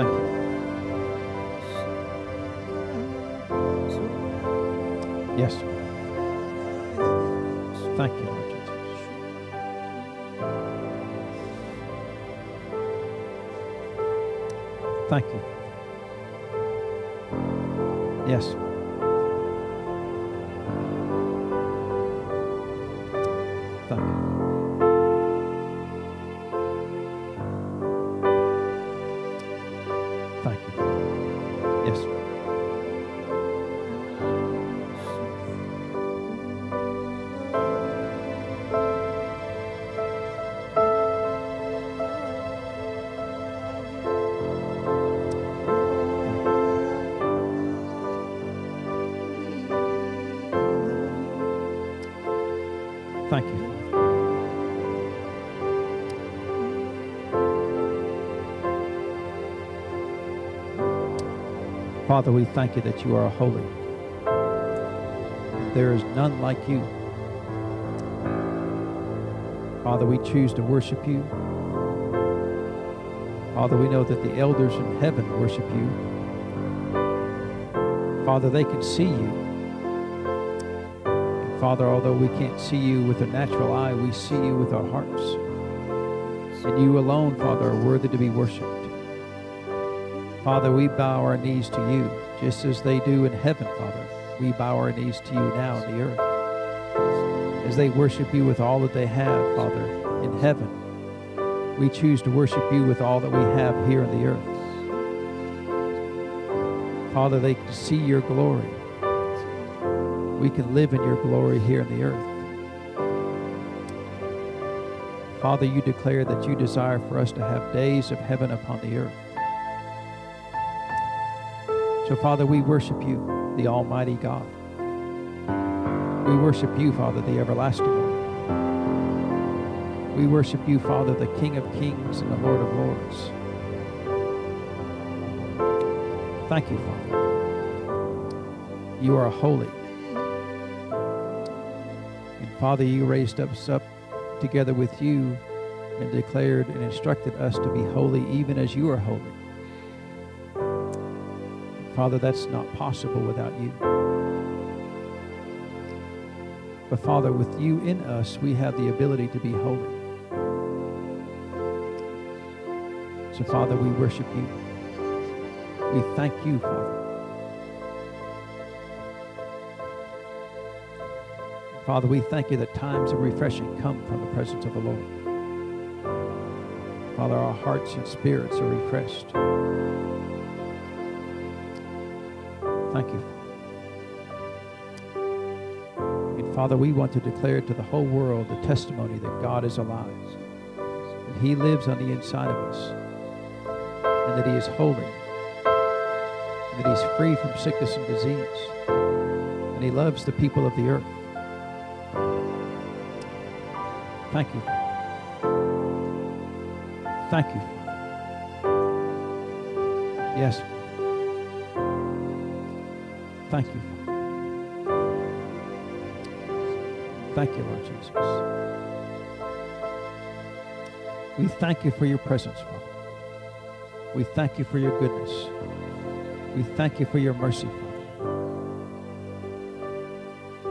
Thank you. Yes. Thank you, Lord Jesus. Thank you. Yes. Father, we thank you that you are holy. There is none like you. Father, we choose to worship you. Father, we know that the elders in heaven worship you. Father, they can see you. And Father, although we can't see you with a natural eye, we see you with our hearts. And you alone, Father, are worthy to be worshiped. Father, we bow our knees to you, just as they do in heaven, Father. We bow our knees to you now in the earth. As they worship you with all that they have, Father, in heaven, we choose to worship you with all that we have here in the earth. Father, they can see your glory. We can live in your glory here in the earth. Father, you declare that you desire for us to have days of heaven upon the earth. So, Father, we worship you, the Almighty God. We worship you, Father, the everlasting. We worship you, Father, the King of kings and the Lord of lords. Thank you, Father. You are holy. And Father, you raised us up together with you and declared and instructed us to be holy even as you are holy. Father, that's not possible without you. But Father, with you in us, we have the ability to be holy. So, Father, we worship you. We thank you, Father. Father, we thank you that times of refreshing come from the presence of the Lord. Father, our hearts and spirits are refreshed. You. And Father, we want to declare to the whole world the testimony that God is alive, that He lives on the inside of us, and that He is holy, and that He's free from sickness and disease, and He loves the people of the earth. Thank you. Thank you. Yes. Thank you. Thank you, Lord Jesus. We thank you for your presence, Father. We thank you for your goodness. We thank you for your mercy, Father.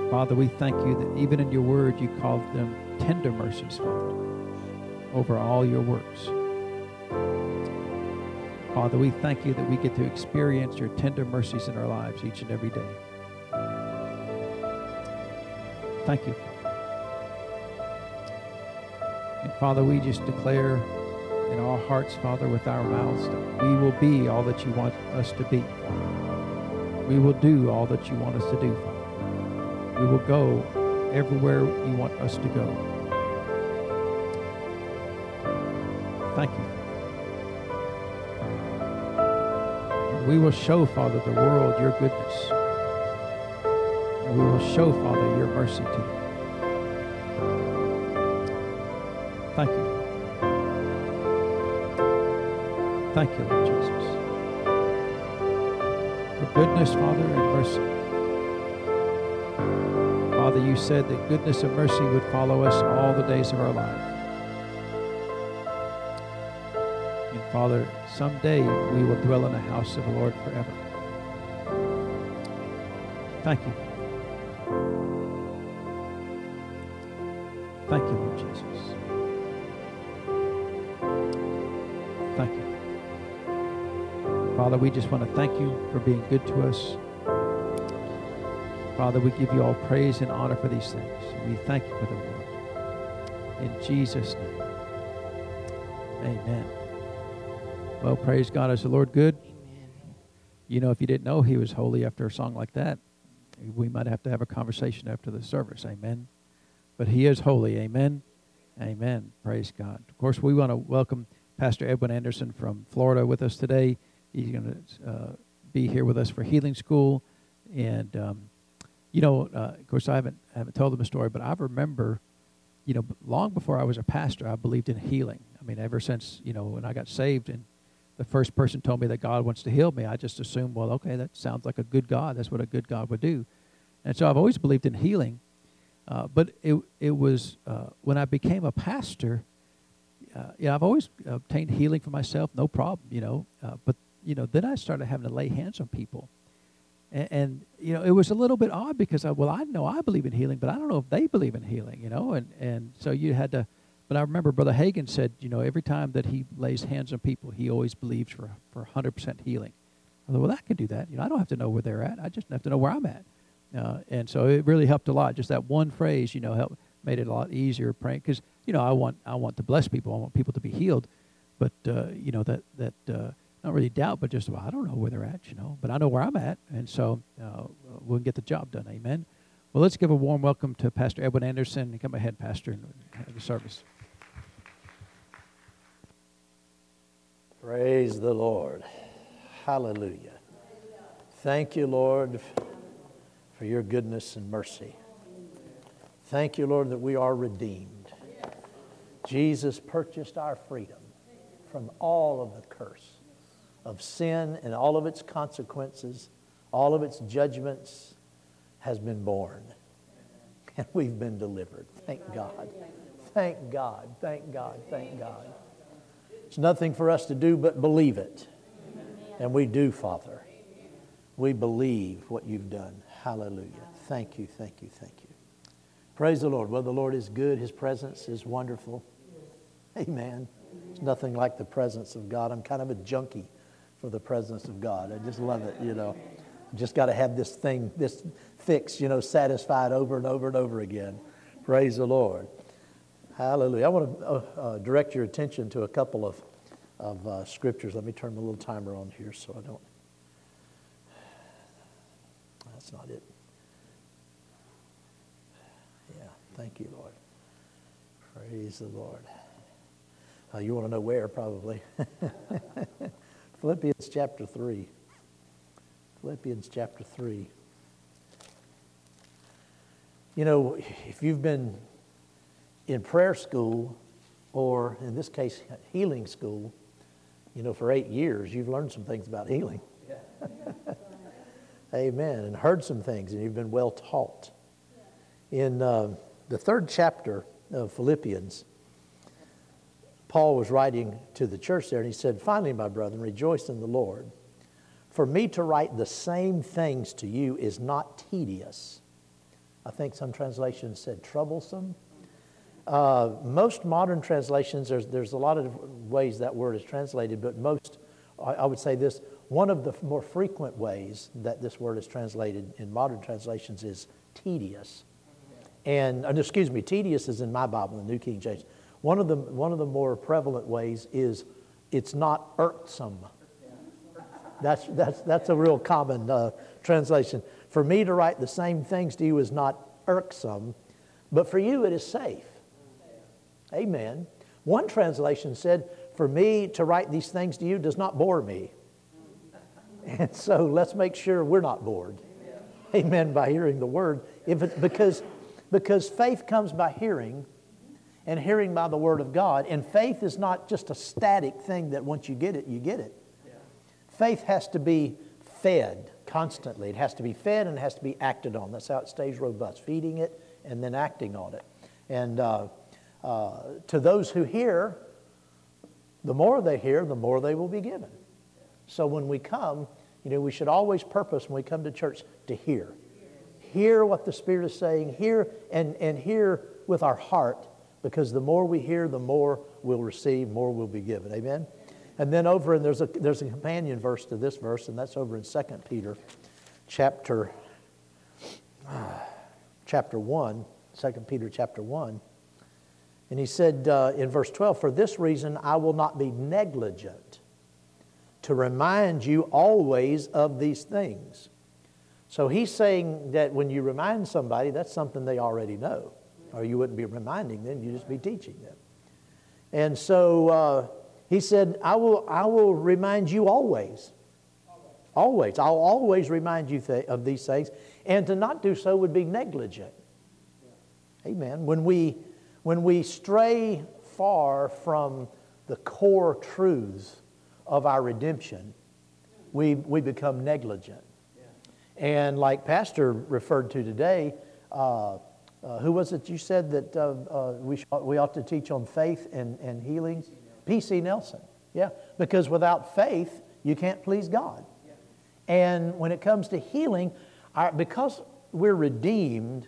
Father, we thank you that even in your word you called them tender mercies, Father, over all your works. Father, we thank you that we get to experience your tender mercies in our lives each and every day. Thank you. And Father, we just declare in our hearts, Father, with our mouths, that we will be all that you want us to be. We will do all that you want us to do, Father. We will go everywhere you want us to go. Thank you. We will show, Father, the world your goodness. And we will show, Father, your mercy to them. Thank you. Thank you, Lord Jesus. For goodness, Father, and mercy. Father, you said that goodness and mercy would follow us all the days of our life. Father, someday we will dwell in the house of the Lord forever. Thank you. Thank you, Lord Jesus. Thank you. Father, we just want to thank you for being good to us. Father, we give you all praise and honor for these things. We thank you for the word. In Jesus' name. Amen. Well, praise God. Is the Lord good? Amen. You know, if you didn't know he was holy after a song like that, we might have to have a conversation after the service. Amen. But he is holy. Amen. Amen. Praise God. Of course, we want to welcome Pastor Edwin Anderson from Florida with us today. He's going to uh, be here with us for Healing School. And, um, you know, uh, of course, I haven't, I haven't told them a story, but I remember, you know, long before I was a pastor, I believed in healing. I mean, ever since, you know, when I got saved and the first person told me that God wants to heal me, I just assumed, well, okay, that sounds like a good God. That's what a good God would do. And so I've always believed in healing. Uh, but it, it was uh, when I became a pastor, uh, yeah, I've always obtained healing for myself, no problem, you know. Uh, but, you know, then I started having to lay hands on people. And, and, you know, it was a little bit odd because, I, well, I know I believe in healing, but I don't know if they believe in healing, you know. And, and so you had to but I remember Brother Hagin said, you know, every time that he lays hands on people, he always believes for, for 100% healing. I thought, well, I can do that. You know, I don't have to know where they're at. I just have to know where I'm at. Uh, and so it really helped a lot. Just that one phrase, you know, helped, made it a lot easier praying. Because, you know, I want, I want to bless people. I want people to be healed. But, uh, you know, that, that uh, not really doubt, but just, well, I don't know where they're at, you know. But I know where I'm at. And so uh, we'll get the job done. Amen. Well, let's give a warm welcome to Pastor Edwin Anderson. Come ahead, Pastor, and have the service. Praise the Lord. Hallelujah. Thank you, Lord, for your goodness and mercy. Thank you, Lord, that we are redeemed. Jesus purchased our freedom from all of the curse of sin and all of its consequences, all of its judgments has been borne. And we've been delivered. Thank God. Thank God. Thank God. Thank God. It's nothing for us to do but believe it. And we do, Father. We believe what you've done. Hallelujah. Thank you, thank you, thank you. Praise the Lord. Well, the Lord is good. His presence is wonderful. Amen. It's nothing like the presence of God. I'm kind of a junkie for the presence of God. I just love it, you know. I Just got to have this thing, this fix, you know, satisfied over and over and over again. Praise the Lord. Hallelujah. I want to uh, uh, direct your attention to a couple of, of uh, scriptures. Let me turn my little timer on here so I don't. That's not it. Yeah, thank you, Lord. Praise the Lord. Uh, you want to know where, probably. Philippians chapter 3. Philippians chapter 3. You know, if you've been in prayer school, or in this case, healing school, you know, for eight years, you've learned some things about healing. Amen. And heard some things, and you've been well taught. In uh, the third chapter of Philippians, Paul was writing to the church there, and he said, Finally, my brethren, rejoice in the Lord. For me to write the same things to you is not tedious. I think some translations said troublesome uh, most modern translations, there's, there's a lot of ways that word is translated, but most, I, I would say this, one of the more frequent ways that this word is translated in modern translations is tedious. And, uh, excuse me, tedious is in my Bible, the New King James. One of the, one of the more prevalent ways is it's not irksome. That's, that's, that's a real common uh, translation. For me to write the same things to you is not irksome, but for you it is safe. Amen. One translation said, For me to write these things to you does not bore me. And so let's make sure we're not bored. Amen. By hearing the word. If it, because, because faith comes by hearing, and hearing by the word of God. And faith is not just a static thing that once you get it, you get it. Faith has to be fed constantly. It has to be fed and it has to be acted on. That's how it stays robust, feeding it and then acting on it. And uh, uh, to those who hear, The more they hear, the more they will be given. So when we come, you know, we should always purpose when we come to church to hear. Hear what the Spirit is saying, hear and, and hear with our heart, because the more we hear, the more we'll receive, more will be given. Amen? And then over, and there's a, there's a companion verse to this verse, and that's over in 2 Peter chapter, uh, chapter 1, 2 Peter chapter 1. And he said uh, in verse 12, For this reason I will not be negligent to remind you always of these things. So he's saying that when you remind somebody, that's something they already know. Or you wouldn't be reminding them, you'd just be teaching them. And so uh, he said, I will, I will remind you always. Always. I'll always remind you th- of these things. And to not do so would be negligent. Amen. When we, when we stray far from the core truths of our redemption, we, we become negligent. And like Pastor referred to today, uh, uh, who was it you said that uh, uh we, sh- we ought to teach on faith and, and healing? P.C. Nelson. Yeah, because without faith, you can't please God. And when it comes to healing, our, because we're redeemed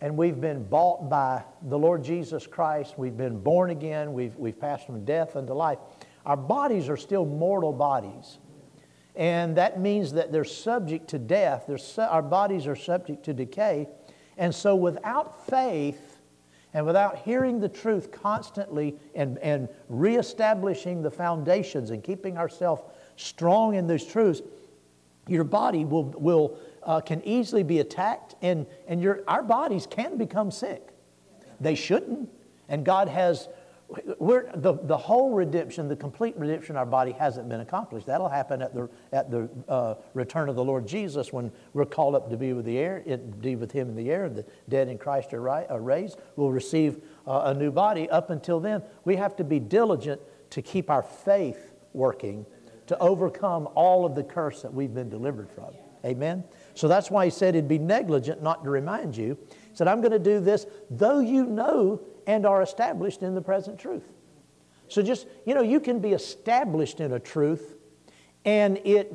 and we've been bought by the Lord Jesus Christ, we've been born again, we've, we've passed from death unto life, our bodies are still mortal bodies. And that means that they're subject to death. Su- our bodies are subject to decay. And so, without faith and without hearing the truth constantly and, and reestablishing the foundations and keeping ourselves strong in those truths, your body will, will, uh, can easily be attacked, and, and your, our bodies can become sick. They shouldn't. And God has we're, the, the whole redemption, the complete redemption of our body hasn't been accomplished. That'll happen at the, at the uh, return of the Lord Jesus when we're called up to be with the air, be with Him in the air, and the dead in Christ are, ri- are raised. We'll receive uh, a new body. Up until then, we have to be diligent to keep our faith working to overcome all of the curse that we've been delivered from. Amen? So that's why He said it'd be negligent not to remind you. He said, I'm going to do this, though you know and are established in the present truth. So just, you know, you can be established in a truth and it,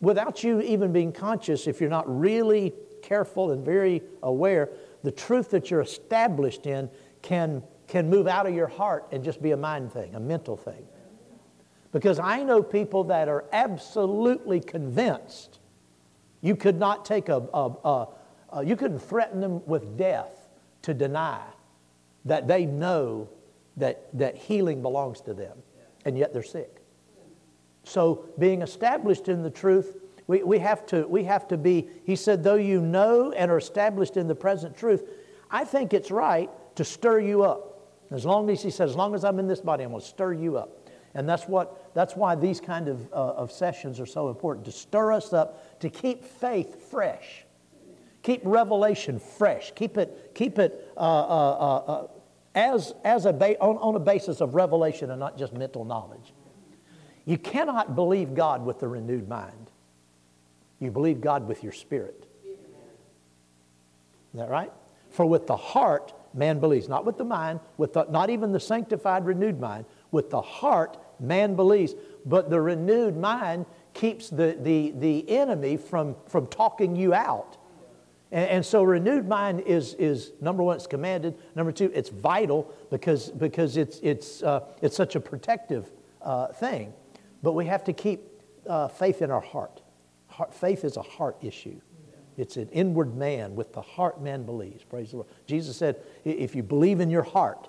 without you even being conscious, if you're not really careful and very aware, the truth that you're established in can, can move out of your heart and just be a mind thing, a mental thing. Because I know people that are absolutely convinced you could not take a, a, a, a you couldn't threaten them with death to deny that they know that, that healing belongs to them, and yet they're sick. So, being established in the truth, we, we, have to, we have to be, he said, though you know and are established in the present truth, I think it's right to stir you up. As long as he says, as long as I'm in this body, I'm going to stir you up. And that's, what, that's why these kind of, uh, of sessions are so important to stir us up, to keep faith fresh. Keep revelation fresh. Keep it, keep it uh, uh, uh, uh, as, as a ba- on, on a basis of revelation and not just mental knowledge. You cannot believe God with a renewed mind. You believe God with your spirit. Is that right? For with the heart man believes, not with the mind, with the, not even the sanctified renewed mind. With the heart man believes, but the renewed mind keeps the, the, the enemy from, from talking you out. And, and, so renewed mind is, is number one, it's commanded. Number two, it's vital because, because it's, it's, uh, it's such a protective uh, thing. But we have to keep uh, faith in our heart. heart. Faith is a heart issue. It's an inward man. With the heart, man believes. Praise the Lord. Jesus said, if you believe in your heart,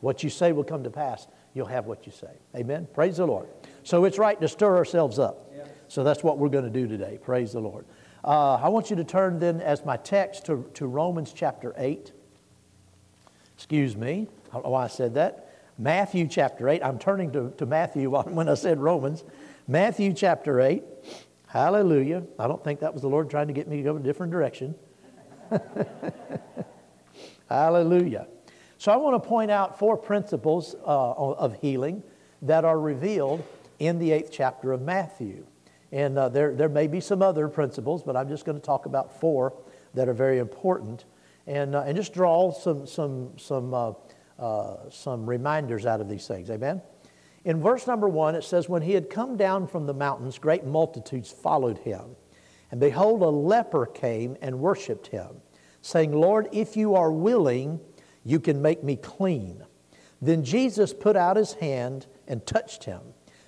what you say will come to pass. You'll have what you say. Amen. Praise the Lord. So it's right to stir ourselves up. So that's what we're going to do today. Praise the Lord. Uh, I want you to turn then as my text to, to Romans chapter 8. Excuse me. I don't know why I said that. Matthew chapter 8. I'm turning to, to Matthew when I said Romans. Matthew chapter 8. Hallelujah. I don't think that was the Lord trying to get me to go in a different direction. Hallelujah. So I want to point out four principles uh, of healing that are revealed in the eighth chapter of Matthew. And uh, there, there may be some other principles, but I'm just going to talk about four that are very important and, uh, and just draw some, some, some, uh, uh some reminders out of these things. Amen? In verse number one, it says, When he had come down from the mountains, great multitudes followed him. And behold, a leper came and worshiped him, saying, Lord, if you are willing, you can make me clean. Then Jesus put out his hand and touched him,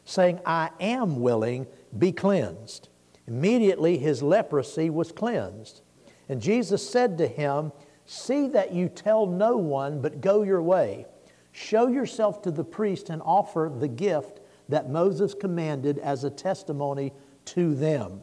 saying, I am willing, be cleansed. Immediately his leprosy was cleansed. And Jesus said to him, See that you tell no one, but go your way. Show yourself to the priest and offer the gift that Moses commanded as a testimony to them.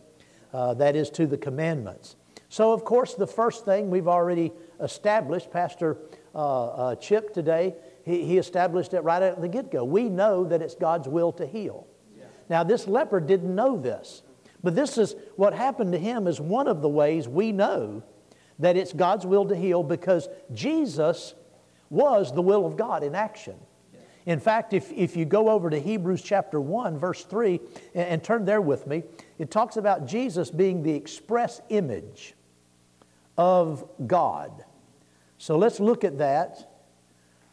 Uh, that is, to the commandments. So, of course, the first thing we've already established, Pastor uh, uh, Chip today, he, he, established it right at the get go. We know that it's God's will to heal. Yeah. Now, this leper didn't know this, but this is what happened to him, is one of the ways we know that it's God's will to heal because Jesus was the will of God in action. In fact, if, if you go over to Hebrews chapter 1, verse 3, and, and, turn there with me, it talks about Jesus being the express image of God. So let's look at that.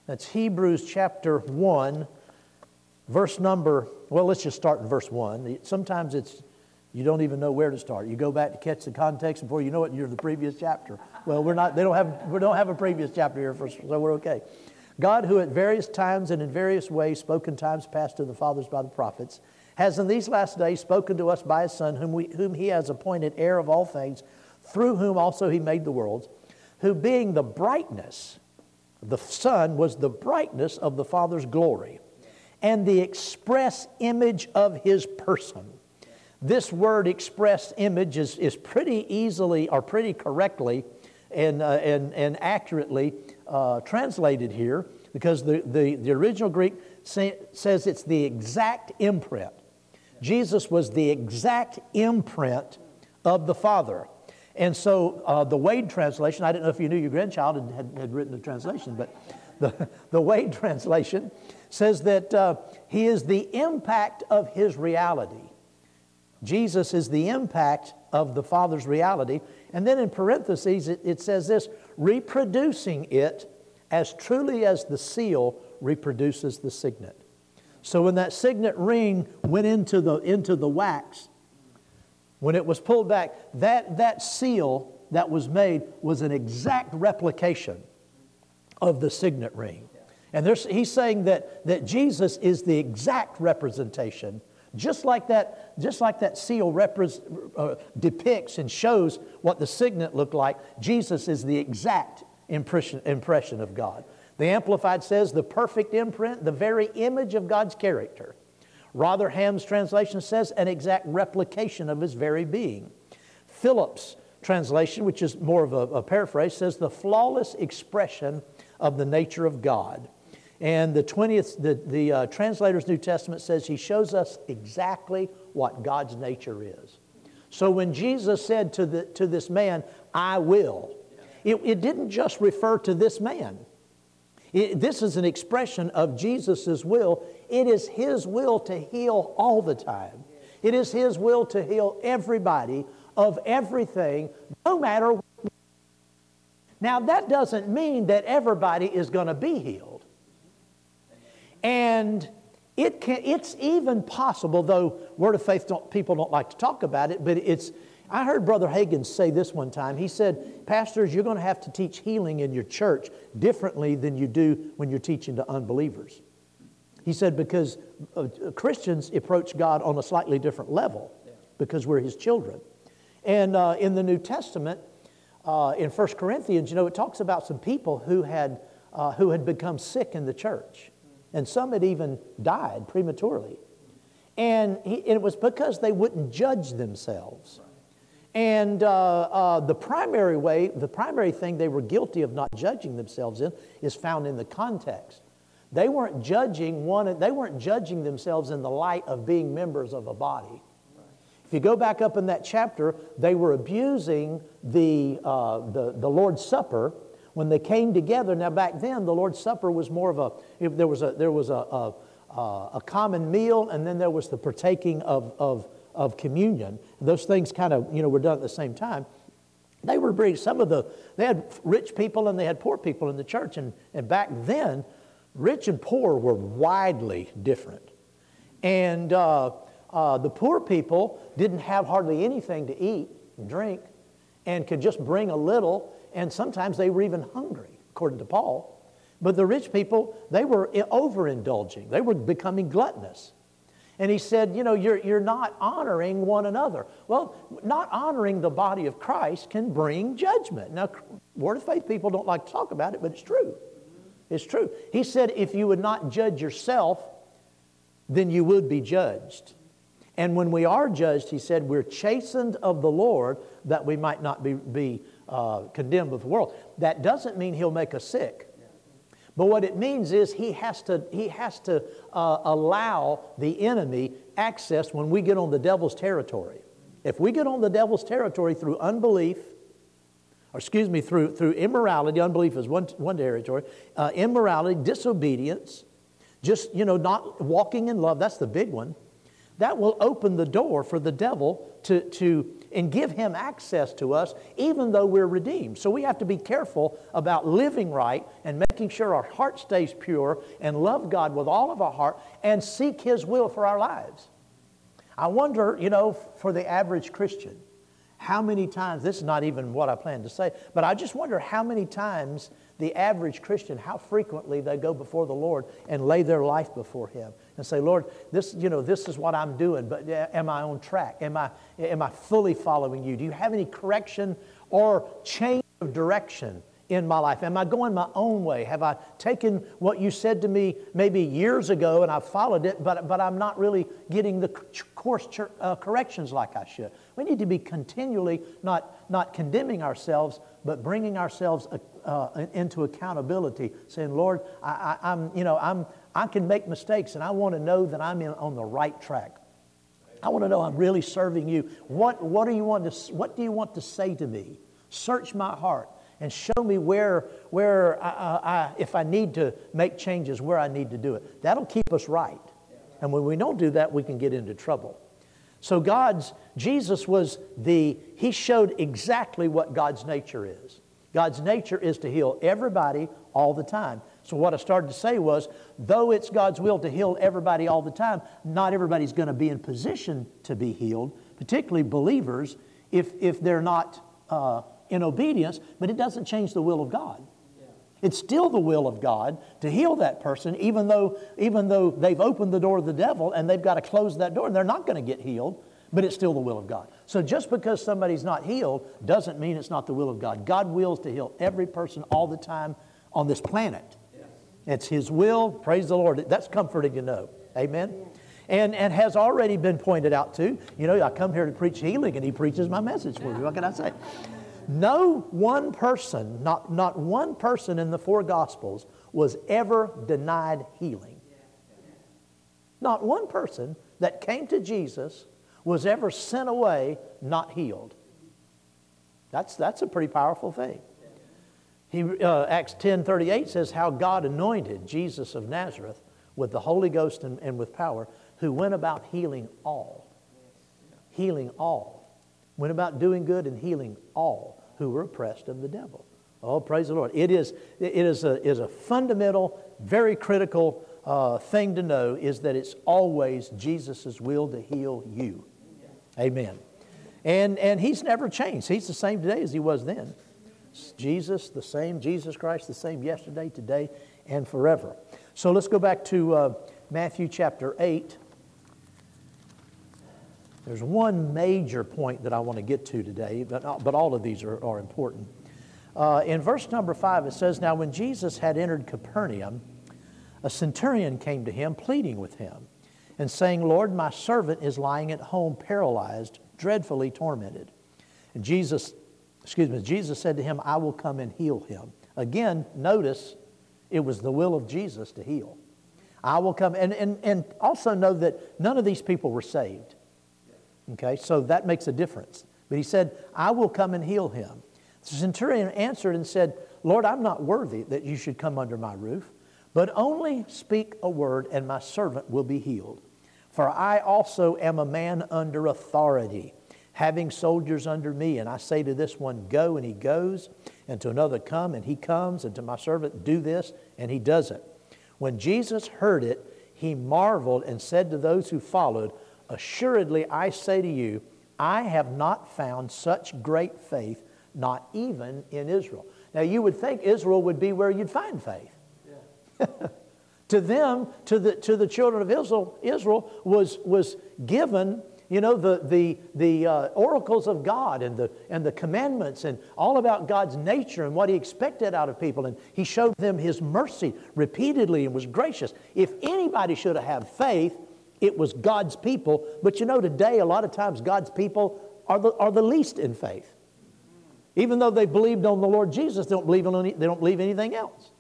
That's Hebrews chapter 1, verse number, well, let's just start in verse 1. Sometimes it's, you don't even know where to start. You go back to catch the context before you know it, you're in the previous chapter. Well, we're not, they don't have, we don't have a previous chapter here, for, so we're okay. God, who at various times and in various ways spoke in times past to the fathers by the prophets, has in these last days spoken to us by his Son, whom, we, whom he has appointed heir of all things, through whom also he made the worlds, who being the brightness, the Son was the brightness of the Father's glory, and the express image of his person. This word express image is, is pretty easily or pretty correctly and, uh, and, and accurately uh, translated here because the, the, the original Greek say, says it's the exact imprint. Jesus was the exact imprint of the Father. And so uh, the Wade translation, I didn't know if you knew your grandchild had, had, had written the translation, but the, the Wade translation says that uh, he is the impact of his reality. Jesus is the impact of the Father's reality. And then in parentheses, it, it says this reproducing it as truly as the seal reproduces the signet. So when that signet ring went into the, into the wax, when it was pulled back, that, that seal that was made was an exact replication of the signet ring. And he's saying that, that Jesus is the exact representation just like that, just like that seal uh, depicts and shows what the signet looked like, Jesus is the exact impression, impression of God. The Amplified says the perfect imprint, the very image of God's character. Rotherham's translation says an exact replication of his very being. Phillips' translation, which is more of a, a paraphrase, says the flawless expression of the nature of God. And the 20th, the, the uh, translator's New Testament says he shows us exactly what God's nature is. So when Jesus said to, the, to this man, I will, it, it didn't just refer to this man. It, this is an expression of Jesus' will. It is His will to heal all the time. It is His will to heal everybody of everything, no matter what. Now, that doesn't mean that everybody is going to be healed. And it can, it's even possible, though Word of Faith don't, people don't like to talk about it, but it's, I heard Brother Hagin say this one time. He said, Pastors, you're going to have to teach healing in your church differently than you do when you're teaching to unbelievers. He said, because uh, Christians approach God on a slightly different level because we're His children. And uh, in the New Testament, uh, in 1 Corinthians, you know, it talks about some people who had, uh, who had become sick in the church and some had even died prematurely. And, he, and it was because they wouldn't judge themselves. And uh, uh, the primary way, the primary thing they were guilty of not judging themselves in is found in the context. They weren't judging one, they weren't judging themselves in the light of being members of a body. If you go back up in that chapter, they were abusing the, uh, the, the Lord's Supper when they came together. Now, back then, the Lord's Supper was more of a, if there was a, there was a, a, a common meal, and then there was the partaking of, of, of communion. Those things kind of, you know, were done at the same time. They were bringing some of the, they had rich people and they had poor people in the church. And, and back then, rich and poor were widely different. And uh, uh, the poor people didn't have hardly anything to eat and drink and could just bring a little, and sometimes they were even hungry, according to Paul. But the rich people, they were overindulging, they were becoming gluttonous. And he said, You know, you're, you're not honoring one another. Well, not honoring the body of Christ can bring judgment. Now, Word of Faith people don't like to talk about it, but it's true. It's true. He said, If you would not judge yourself, then you would be judged. And when we are judged, he said, we're chastened of the Lord that we might not be, be uh, condemned with the world. That doesn't mean he'll make us sick. But what it means is he has to, he has to uh, allow the enemy access when we get on the devil's territory. If we get on the devil's territory through unbelief, or excuse me, through, through immorality, unbelief is one, one territory, uh, immorality, disobedience, just, you know, not walking in love, that's the big one. That will open the door for the devil to, to and give him access to us even though we're redeemed. So we have to be careful about living right and making sure our heart stays pure and love God with all of our heart and seek his will for our lives. I wonder, you know, for the average Christian, how many times, this is not even what I plan to say, but I just wonder how many times the average Christian, how frequently they go before the Lord and lay their life before Him and say, Lord, this, you know, this is what I'm doing, but uh, am I on track? Am I, am I fully following you? Do you have any correction or change of direction in my life? Am I going my own way? Have I taken what you said to me maybe years ago and I've followed it, but, but I'm not really getting the course uh, corrections like I should? We need to be continually not, not condemning ourselves, but bringing ourselves uh, uh into accountability, saying, Lord, I, I, I'm, you know, I'm, I can make mistakes and I want to know that I'm in, on the right track. I want to know I'm really serving you. What, what, do you want to, what do you want to say to me? Search my heart and show me where, where I, I, if I need to make changes, where I need to do it. That'll keep us right. And when we don't do that, we can get into trouble. So God's, Jesus was the, he showed exactly what God's nature is. God's nature is to heal everybody all the time. So, what I started to say was, though it's God's will to heal everybody all the time, not everybody's going to be in position to be healed, particularly believers, if, if they're not uh, in obedience, but it doesn't change the will of God. It's still the will of God to heal that person, even though, even though they've opened the door to the devil and they've got to close that door and they're not going to get healed, but it's still the will of God. So just because somebody's not healed doesn't mean it's not the will of God. God wills to heal every person all the time on this planet. It's His will. Praise the Lord. That's comforting to know. Amen. And, and has already been pointed out too. You know, I come here to preach healing and He preaches my message for me. What can I say? No one person, not, not one person in the four Gospels was ever denied healing. Not one person that came to Jesus was ever sent away not healed. That's, that's a pretty powerful thing. He, uh, Acts 10 38 says how God anointed Jesus of Nazareth with the Holy Ghost and, and with power, who went about healing all. Healing all went about doing good and healing all who were oppressed of the devil. Oh, praise the Lord. It is, it is, a, is a fundamental, very critical uh, thing to know is that it's always Jesus' will to heal you. Amen. And, and he's never changed. He's the same today as he was then. Jesus, the same, Jesus Christ, the same yesterday, today, and forever. So let's go back to uh, Matthew chapter 8. There's one major point that I want to get to today, but, uh, but all of these are, are important. Uh, in verse number 5, it says, Now when Jesus had entered Capernaum, a centurion came to him, pleading with him, and saying, Lord, my servant is lying at home, paralyzed, dreadfully tormented. And Jesus, excuse me, Jesus said to him, I will come and heal him. Again, notice it was the will of Jesus to heal. I will come, and, and, and also know that none of these people were saved. Okay, so that makes a difference. But he said, I will come and heal him. The centurion answered and said, Lord, I'm not worthy that you should come under my roof, but only speak a word, and my servant will be healed. For I also am a man under authority, having soldiers under me. And I say to this one, Go, and he goes, and to another, Come, and he comes, and to my servant, Do this, and he does it. When Jesus heard it, he marveled and said to those who followed, Assuredly, I say to you, I have not found such great faith, not even in Israel. Now, you would think Israel would be where you'd find faith. Yeah. to them, to the, to the children of Israel, Israel was, was given you know, the, the, the uh, oracles of God and the, and the commandments and all about God's nature and what He expected out of people. And He showed them His mercy repeatedly and was gracious. If anybody should have faith, it was God's people. But you know, today, a lot of times, God's people are the, are the least in faith. Even though they believed on the Lord Jesus, they don't believe, any, they don't believe anything else.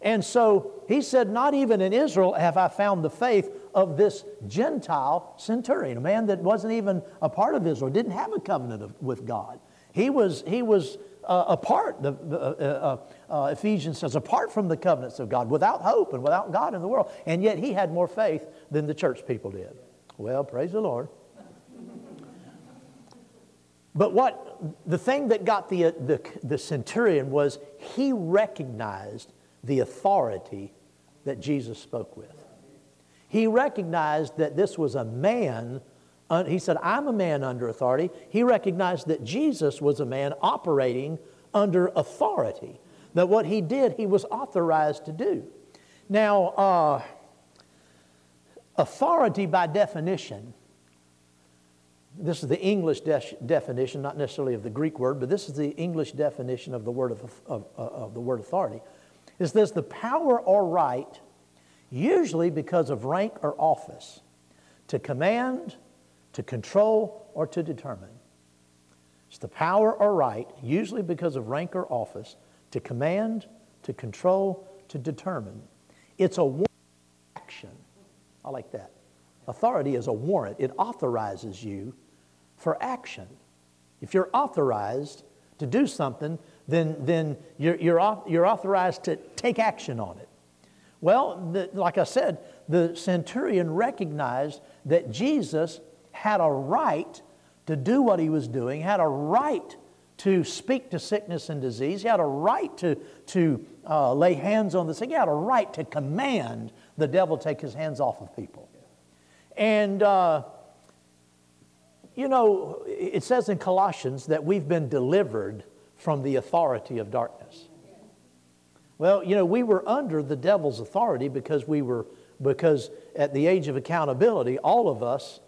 And so he said, Not even in Israel have I found the faith of this Gentile centurion, a man that wasn't even a part of Israel, didn't have a covenant of, with God. He was, he was uh, apart, the, uh, uh, uh, Ephesians says, apart from the covenants of God, without hope and without God in the world. And yet he had more faith than the church people did. Well, praise the Lord. But what the thing that got the, the, the centurion was he recognized the authority that Jesus spoke with. He recognized that this was a man. He said, I'm a man under authority. He recognized that Jesus was a man operating under authority, that what he did, he was authorized to do. Now, uh, authority by definition, this is the English de- definition, not necessarily of the Greek word, but this is the English definition of the word, of, of, of the word authority is this the power or right, usually because of rank or office, to command, to control, or to determine. It's the power or right, usually because of rank or office, to command, to control, to determine. It's a warrant action. I like that. Authority is a warrant, it authorizes you for action. If you're authorized to do something, then, then you're, you're, you're authorized to take action on it. Well, the, like I said, the centurion recognized that Jesus had a right to do what he was doing, had a right to speak to sickness and disease, he had a right to, to uh, lay hands on the sick, he had a right to command the devil take his hands off of people. And, uh, you know, it says in Colossians that we've been delivered from the authority of darkness. Well, you know, we were under the devil's authority because we were, because at the age of accountability, all of us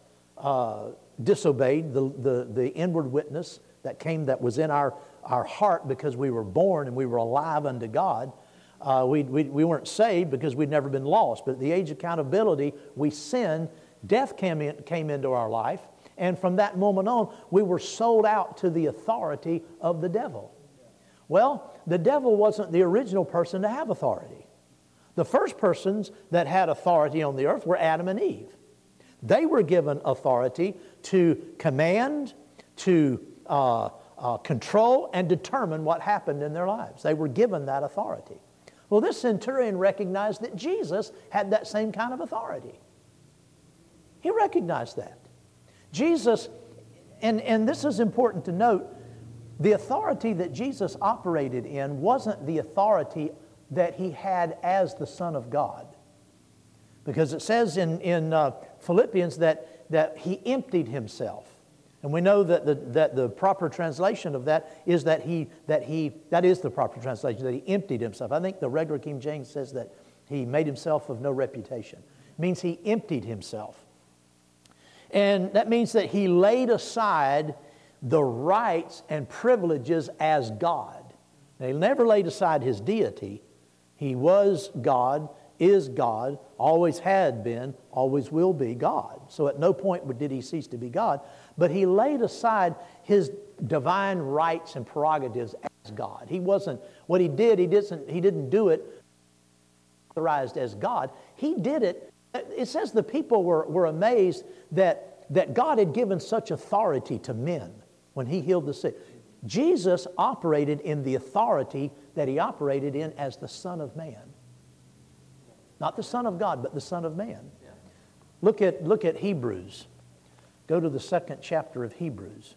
uh, disobeyed the, the, the inward witness that came, that was in our, our heart because we were born and we were alive unto God. Uh, we, we, we weren't saved because we'd never been lost, but at the age of accountability, we sinned. Death came, in, came into our life, and from that moment on, we were sold out to the authority of the devil. Well, the devil wasn't the original person to have authority. The first persons that had authority on the earth were Adam and Eve. They were given authority to command, to uh, uh, control, and determine what happened in their lives. They were given that authority. Well, this centurion recognized that Jesus had that same kind of authority. He recognized that. Jesus, and, and this is important to note, the authority that Jesus operated in wasn't the authority that he had as the Son of God. Because it says in, in uh, Philippians that, that he emptied himself. And we know that the, that the proper translation of that is that he, that he, that is the proper translation, that he emptied himself. I think the regular King James says that he made himself of no reputation. It means he emptied himself. And that means that he laid aside the rights and privileges as God. Now, he never laid aside his deity. He was God, is God, always had been, always will be God. So at no point did he cease to be God. But he laid aside his divine rights and prerogatives as God. He wasn't, what he did, he didn't, he didn't do it authorized as God. He did it it says the people were, were amazed that, that God had given such authority to men when he healed the sick. Jesus operated in the authority that he operated in as the Son of Man. Not the Son of God, but the Son of Man. Look at, look at Hebrews. Go to the second chapter of Hebrews.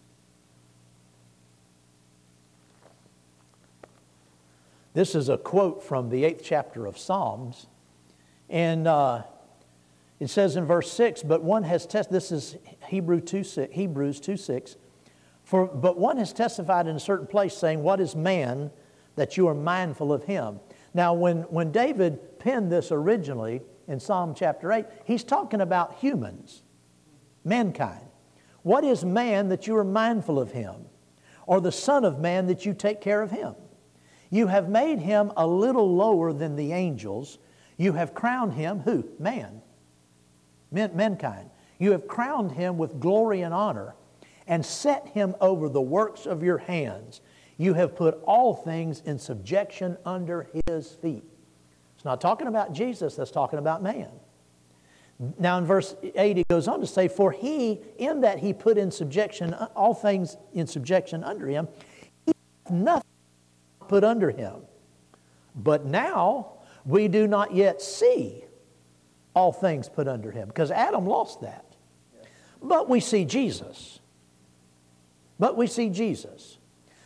This is a quote from the eighth chapter of Psalms. And uh, It says in verse 6, but one has tested, this is Hebrew 2, 6, Hebrews 2 6. For, but one has testified in a certain place, saying, What is man that you are mindful of him? Now, when, when David penned this originally in Psalm chapter 8, he's talking about humans, mankind. What is man that you are mindful of him? Or the Son of Man that you take care of him? You have made him a little lower than the angels. You have crowned him, who? Man. Men, mankind. You have crowned him with glory and honor and set him over the works of your hands. You have put all things in subjection under his feet. Not talking about Jesus, that's talking about man. Now, in verse 8, he goes on to say, For he, in that he put in subjection all things in subjection under him, he nothing put under him. But now we do not yet see all things put under him, because Adam lost that. But we see Jesus. But we see Jesus,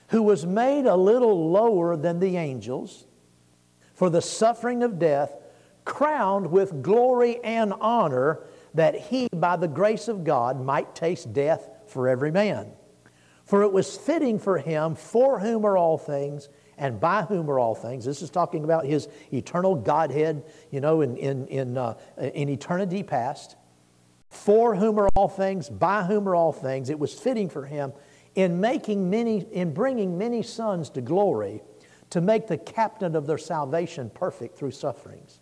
who was made a little lower than the angels for the suffering of death, crowned with glory and honor, that he, by the grace of God, might taste death for every man. For it was fitting for him, for whom are all things, and by whom are all things. This is talking about his eternal Godhead, you know, in, in, in, uh, in eternity past. For whom are all things, by whom are all things. It was fitting for him in making many, in bringing many sons to glory, to make the captain of their salvation perfect through sufferings.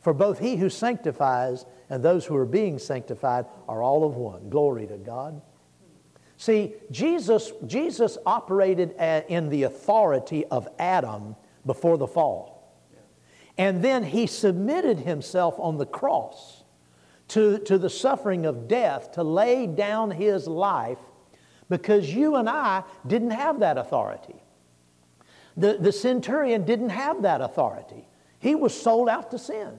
For both he who sanctifies and those who are being sanctified are all of one. Glory to God. See, Jesus, Jesus operated in the authority of Adam before the fall. And then he submitted himself on the cross to, to the suffering of death to lay down his life because you and I didn't have that authority. The, the centurion didn't have that authority. He was sold out to sin.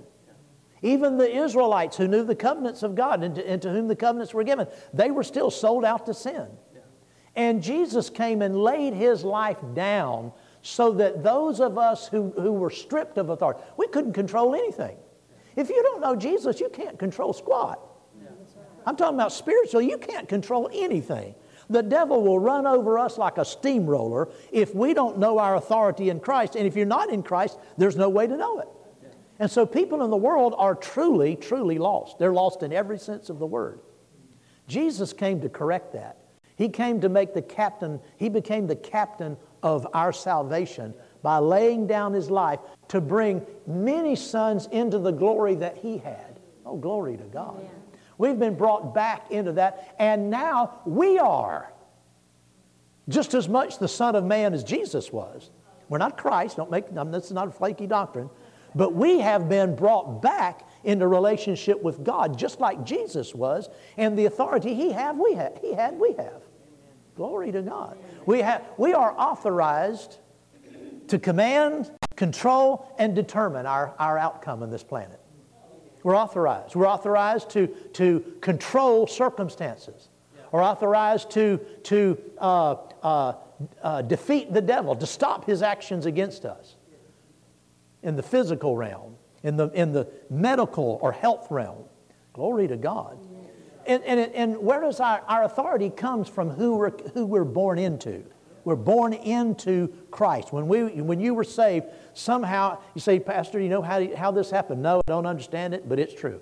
Even the Israelites who knew the covenants of God and to, and to whom the covenants were given, they were still sold out to sin. And Jesus came and laid his life down so that those of us who, who were stripped of authority, we couldn't control anything. If you don't know Jesus, you can't control squat. I'm talking about spiritual, you can't control anything. The devil will run over us like a steamroller if we don't know our authority in Christ. And if you're not in Christ, there's no way to know it. And so people in the world are truly, truly lost. They're lost in every sense of the word. Jesus came to correct that. He came to make the captain, he became the captain of our salvation by laying down his life to bring many sons into the glory that he had. Oh, glory to God. We've been brought back into that, and now we are just as much the Son of Man as Jesus was. We're not Christ, don't make, this is not a flaky doctrine, but we have been brought back into relationship with God just like Jesus was, and the authority he have, we have, he had, we have. Glory to God. We, have, we are authorized to command, control, and determine our, our outcome on this planet. We're authorized. We're authorized to, to control circumstances. We're authorized to, to uh, uh, uh, defeat the devil, to stop his actions against us in the physical realm, in the, in the medical or health realm. Glory to God. And, and, and where does our, our authority comes from who we're, who we're born into. We're born into Christ. When, we, when you were saved, somehow, you say, Pastor, you know how, how this happened? No, I don't understand it, but it's true.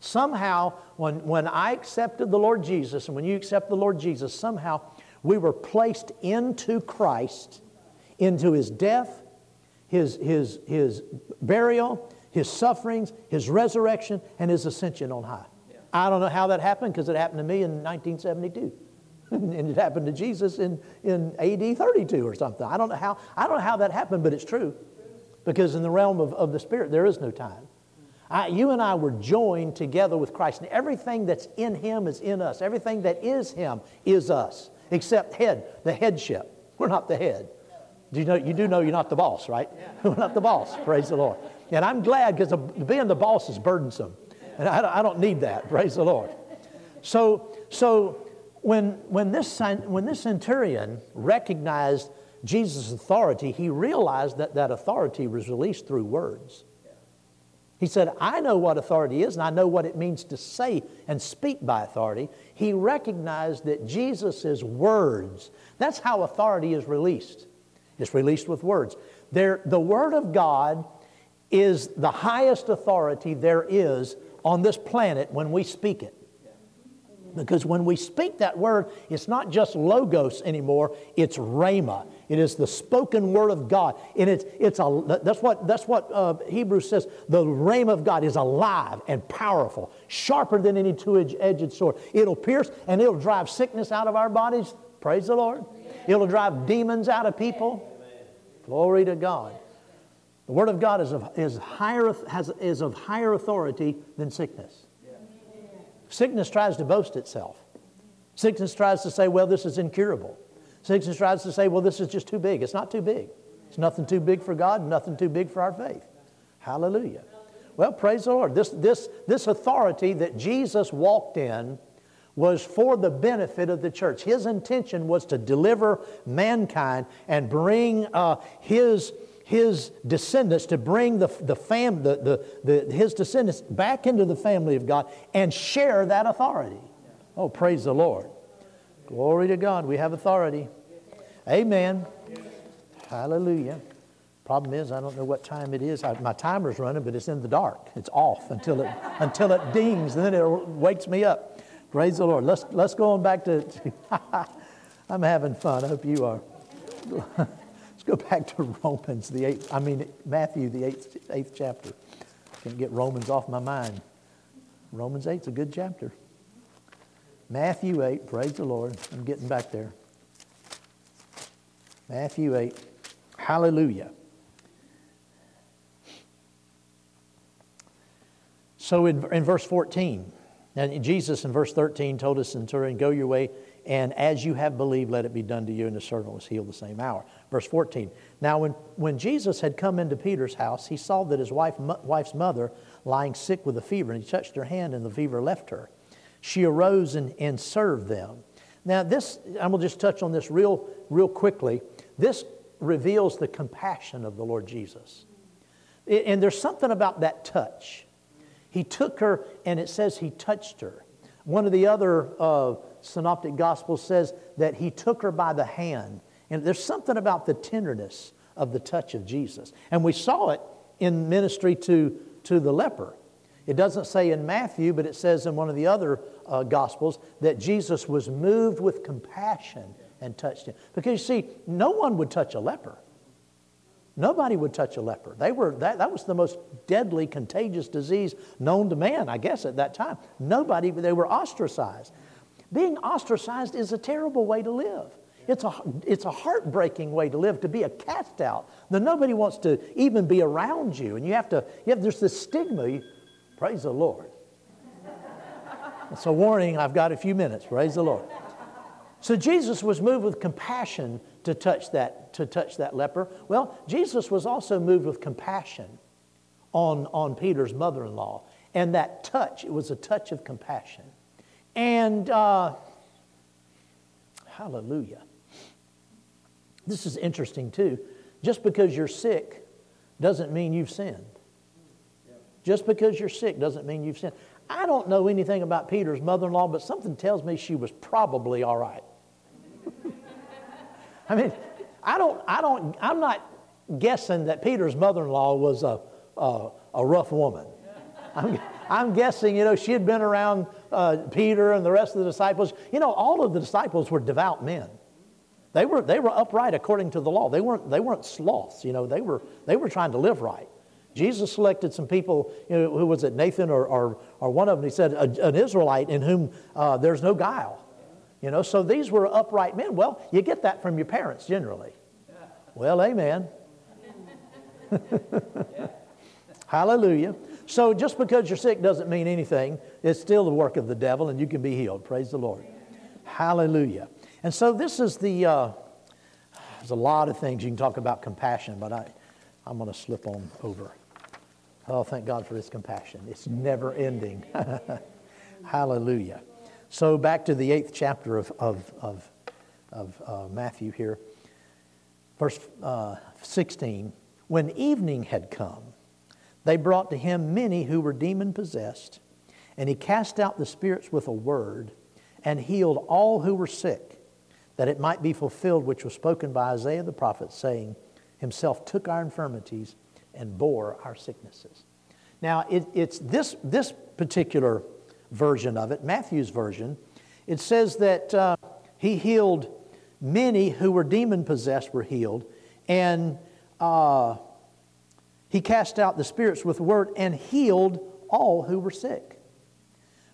Somehow, when, when I accepted the Lord Jesus, and when you accept the Lord Jesus, somehow we were placed into Christ, into his death, his, his, his burial, his sufferings, his resurrection, and his ascension on high. Yeah. I don't know how that happened because it happened to me in 1972. and it happened to Jesus in, in AD 32 or something. I don't know how, I don't know how that happened, but it's true. Because in the realm of, of the Spirit, there is no time. I, you and I were joined together with Christ, and everything that's in Him is in us. Everything that is Him is us, except head, the headship. We're not the head. Do you, know, you do know you're not the boss, right? We're not the boss, praise the Lord. And I'm glad because being the boss is burdensome. And I, I don't need that, praise the Lord. So, so when, when, this, when this centurion recognized Jesus' authority, he realized that that authority was released through words. He said, I know what authority is and I know what it means to say and speak by authority. He recognized that Jesus' words, that's how authority is released. It's released with words. There, the Word of God is the highest authority there is on this planet when we speak it. Because when we speak that word, it's not just logos anymore, it's rhema. It is the spoken word of God. And it's, it's a, that's what, that's what uh, Hebrews says. The rhema of God is alive and powerful, sharper than any two edged sword. It'll pierce and it'll drive sickness out of our bodies. Praise the Lord. It'll drive demons out of people. Glory to God. The Word of God is of, is higher, has, is of higher authority than sickness. Sickness tries to boast itself. Sickness tries to say, well, this is incurable. Sickness tries to say, well, this is just too big. It's not too big. It's nothing too big for God, nothing too big for our faith. Hallelujah. Well, praise the Lord. This, this, this authority that Jesus walked in was for the benefit of the church. His intention was to deliver mankind and bring uh, his his descendants to bring the, the fam, the, the, the, his descendants back into the family of God and share that authority. Oh, praise the Lord. Glory to God. We have authority. Amen. Hallelujah. Problem is, I don't know what time it is. I, my timer's running, but it's in the dark. It's off until it, until it dings, and then it wakes me up. Praise the Lord. Let's, let's go on back to. I'm having fun. I hope you are. Go back to Romans, the eighth, I mean, Matthew, the eighth, eighth chapter. Can't get Romans off my mind. Romans 8's a good chapter. Matthew 8, praise the Lord. I'm getting back there. Matthew 8, hallelujah. So in, in verse 14, and Jesus in verse 13 told us, Centurion, go your way and as you have believed, let it be done to you. And the servant was healed the same hour. Verse 14. Now, when, when Jesus had come into Peter's house, he saw that his wife, wife's mother lying sick with a fever, and he touched her hand, and the fever left her. She arose and, and served them. Now, this, going to just touch on this real, real quickly. This reveals the compassion of the Lord Jesus. And there's something about that touch. He took her, and it says he touched her. One of the other uh, synoptic gospels says that he took her by the hand. And there's something about the tenderness of the touch of Jesus. And we saw it in ministry to, to the leper. It doesn't say in Matthew, but it says in one of the other uh, gospels that Jesus was moved with compassion and touched him. Because you see, no one would touch a leper. Nobody would touch a leper. They were, that, that was the most deadly, contagious disease known to man, I guess, at that time. Nobody, they were ostracized. Being ostracized is a terrible way to live. It's a, it's a heartbreaking way to live, to be a cast out. Nobody wants to even be around you. And you have to, you have, there's this stigma. Praise the Lord. It's a warning. I've got a few minutes. Praise the Lord. So Jesus was moved with compassion to touch that, to touch that leper. Well, Jesus was also moved with compassion on, on Peter's mother-in-law. And that touch, it was a touch of compassion. And uh, hallelujah. This is interesting too. Just because you're sick doesn't mean you've sinned. Just because you're sick doesn't mean you've sinned. I don't know anything about Peter's mother in law, but something tells me she was probably all right. I mean, I don't, I don't, I'm not guessing that Peter's mother in law was a, a, a rough woman. I'm, I'm guessing, you know, she had been around uh, Peter and the rest of the disciples. You know, all of the disciples were devout men. They were, they were upright according to the law. They weren't, they weren't sloths, you know, they were, they were trying to live right. Jesus selected some people, you know, who was it, Nathan or, or, or one of them, he said, an Israelite in whom uh, there's no guile. You know, so these were upright men. Well, you get that from your parents generally. Well, amen. Hallelujah. So just because you're sick doesn't mean anything. It's still the work of the devil, and you can be healed. Praise the Lord. Hallelujah. And so this is the, uh, there's a lot of things you can talk about compassion, but I, I'm going to slip on over. Oh, thank God for his compassion. It's never ending. Hallelujah. So back to the eighth chapter of, of, of, of uh, Matthew here, verse uh, 16. When evening had come, they brought to him many who were demon possessed, and he cast out the spirits with a word and healed all who were sick, that it might be fulfilled which was spoken by Isaiah the prophet, saying, Himself took our infirmities and bore our sicknesses. Now, it, it's this, this particular version of it, Matthew's version, it says that uh, he healed many who were demon possessed, were healed, and uh, he cast out the spirits with word and healed all who were sick.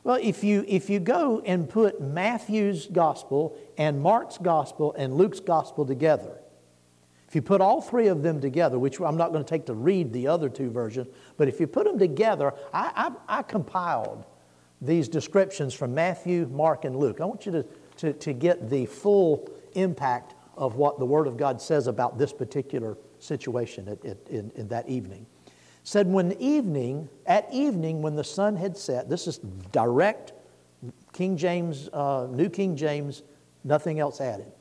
Well, if you, if you go and put Matthew's gospel and Mark's gospel and Luke's gospel together, if you put all three of them together, which I'm not going to take to read the other two versions, but if you put them together, I, I, I compiled these descriptions from Matthew, Mark, and Luke. I want you to, to, to get the full impact of what the Word of God says about this particular situation at, at, in, in that evening. Said, when evening, at evening, when the sun had set, this is direct King James, uh, New King James, nothing else added.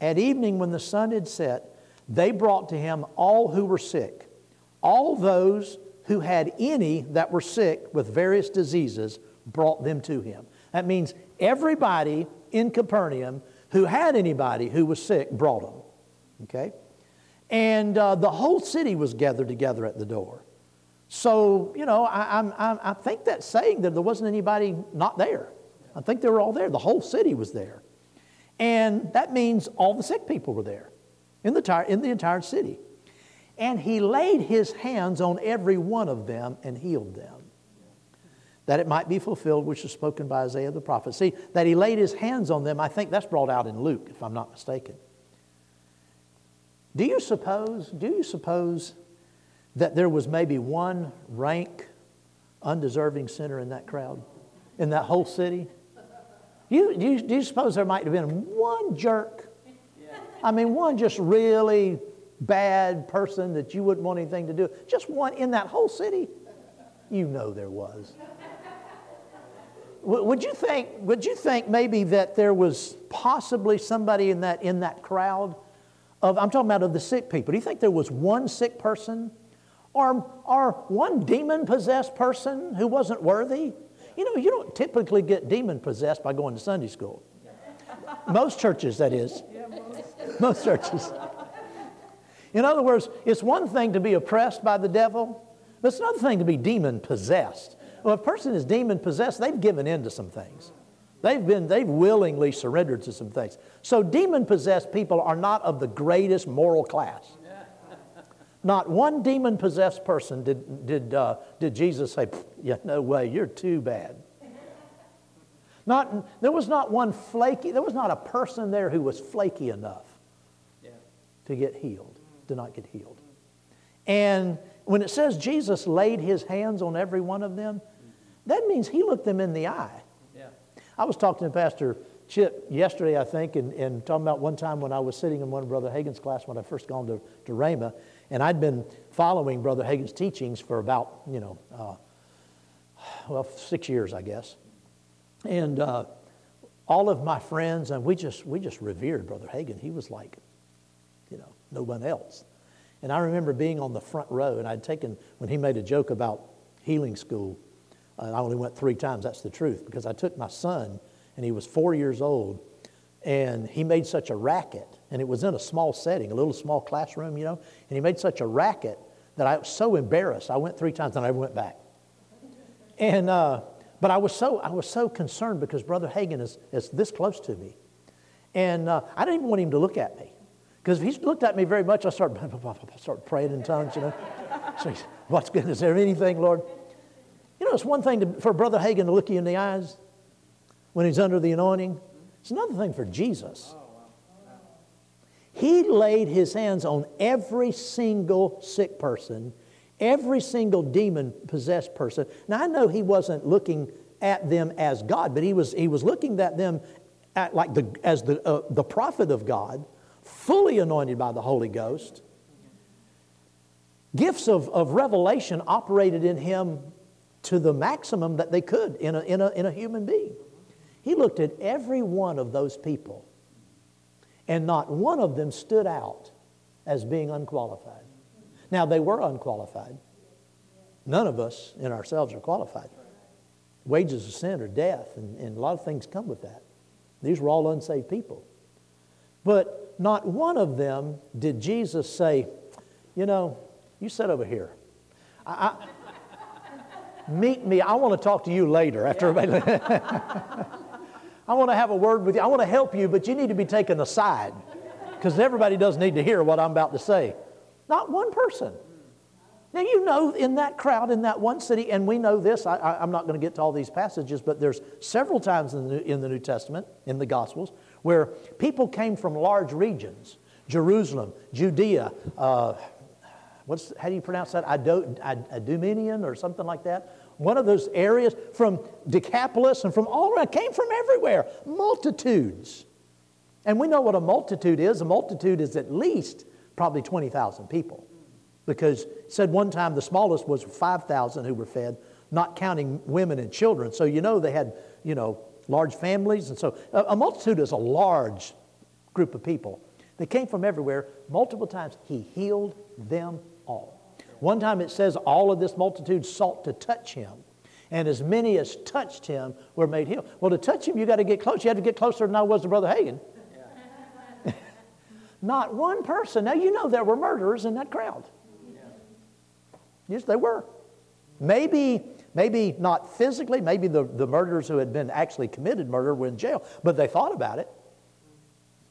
At evening, when the sun had set, they brought to him all who were sick, all those who had any that were sick with various diseases brought them to him. That means everybody in Capernaum who had anybody who was sick brought them. Okay? And uh, the whole city was gathered together at the door. So, you know, I, I, I think that's saying that there wasn't anybody not there. I think they were all there. The whole city was there. And that means all the sick people were there in the, entire, in the entire city. And he laid his hands on every one of them and healed them. That it might be fulfilled, which was spoken by Isaiah the prophet. See, that he laid his hands on them, I think that's brought out in Luke, if I'm not mistaken. Do you suppose, do you suppose that there was maybe one rank, undeserving sinner in that crowd, in that whole city? You, do, you, do you suppose there might have been one jerk? I mean, one just really bad person that you wouldn't want anything to do. Just one in that whole city? You know there was. Would you think, would you think maybe that there was possibly somebody in that, in that crowd of, I'm talking about of the sick people. Do you think there was one sick person or, or one demon possessed person who wasn't worthy? You know, you don't typically get demon possessed by going to Sunday school. Most churches, that is. Most churches. In other words, it's one thing to be oppressed by the devil, but it's another thing to be demon possessed. Well, if a person is demon possessed, they've given in to some things. They've been, they've willingly surrendered to some things. So demon possessed people are not of the greatest moral class. Not one demon possessed person did, did, uh, did Jesus say, yeah, no way, you're too bad. Not, there was not one flaky, there was not a person there who was flaky enough yeah. to get healed, to not get healed. And when it says Jesus laid his hands on every one of them, that means he looked them in the eye. Yeah. I was talking to Pastor Chip yesterday, I think, and, and talking about one time when I was sitting in one of Brother Hagin's class when I first gone to, to Rhema, and I'd been following Brother Hagin's teachings for about, you know, uh, well, six years, I guess. And uh, all of my friends, and we just, we just revered Brother Hagin. He was like, no one else. And I remember being on the front row, and I'd taken, when he made a joke about healing school, I only went three times, that's the truth, because I took my son, and he was four years old, and he made such a racket, and it was in a small setting, a little small classroom, you know, and he made such a racket that I was so embarrassed. I went three times and I never went back. And, uh, but I was so, I was so concerned because Brother Hagin is, is this close to me. And uh, I didn't even want him to look at me. Because he looked at me very much, I start, start praying in tongues, you know. So what's good? Is there anything, Lord? You know, it's one thing to, for Brother Hagin to look you in the eyes when he's under the anointing. It's another thing for Jesus. He laid his hands on every single sick person, every single demon possessed person. Now, I know he wasn't looking at them as God, but he was, he was looking at them at like the, as the, uh, the prophet of God, fully anointed by the Holy Ghost. Gifts of, of revelation operated in him to the maximum that they could in a, in a, in a human being. He looked at every one of those people, and not one of them stood out as being unqualified. Now, they were unqualified. None of us in ourselves are qualified. Wages of sin are death, and, and a lot of things come with that. These were all unsaved people. But not one of them did Jesus say, You know, you sit over here. I, I, meet me. I want to talk to you later after everybody. I want to have a word with you. I want to help you, but you need to be taken aside because everybody does need to hear what I'm about to say. Not one person. Now, you know, in that crowd, in that one city, and we know this, I, am not going to get to all these passages, but there's several times in the, in the New Testament, in the Gospels, where people came from large regions Jerusalem, Judea, uh, what's, how do you pronounce that? Idumenian or something like that. One of those areas from Decapolis and from all around, came from everywhere, multitudes. And we know what a multitude is. A multitude is at least probably 20,000 people because said one time the smallest was 5,000 who were fed, not counting women and children. So you know they had, you know, large families. And so a, a multitude is a large group of people. They came from everywhere. Multiple times he healed them all. One time it says all of this multitude sought to touch him. And as many as touched him were made healed. Well, to touch him, you got to get close. You had to get closer than I was to Brother Hagin. Yeah. Not one person. Now, you know there were murderers in that crowd. Yes, they were. Maybe, maybe not physically, maybe the, the murderers who had been actually committed murder were in jail, but they thought about it.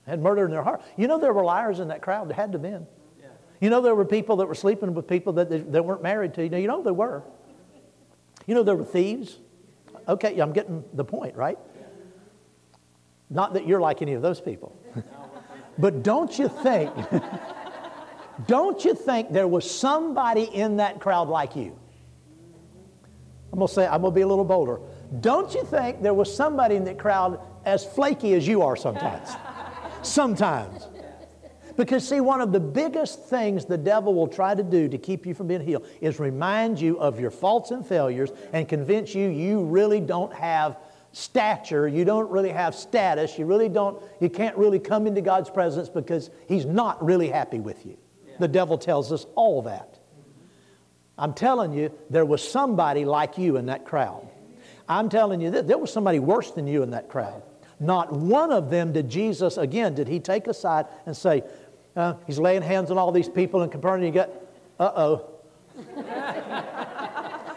Had murder in their heart. You know, there were liars in that crowd. There had to have been. Yeah. You know, there were people that were sleeping with people that they, they weren't married to. You know, you know, there were. You know, there were thieves. Okay, yeah, I'm getting the point, right? Not that you're like any of those people. but don't you think Don't you think there was somebody in that crowd like you? I'm going to say, I'm going to be a little bolder. Don't you think there was somebody in that crowd as flaky as you are sometimes? sometimes. Because, see, one of the biggest things the devil will try to do to keep you from being healed is remind you of your faults and failures and convince you you really don't have stature, you don't really have status, you really don't, you can't really come into God's presence because He's not really happy with you. The devil tells us all that. I'm telling you, there was somebody like you in that crowd. I'm telling you, that there was somebody worse than you in that crowd. Not one of them did Jesus, again, did he take aside and say, uh, He's laying hands on all these people in Capernaum. You get, uh oh.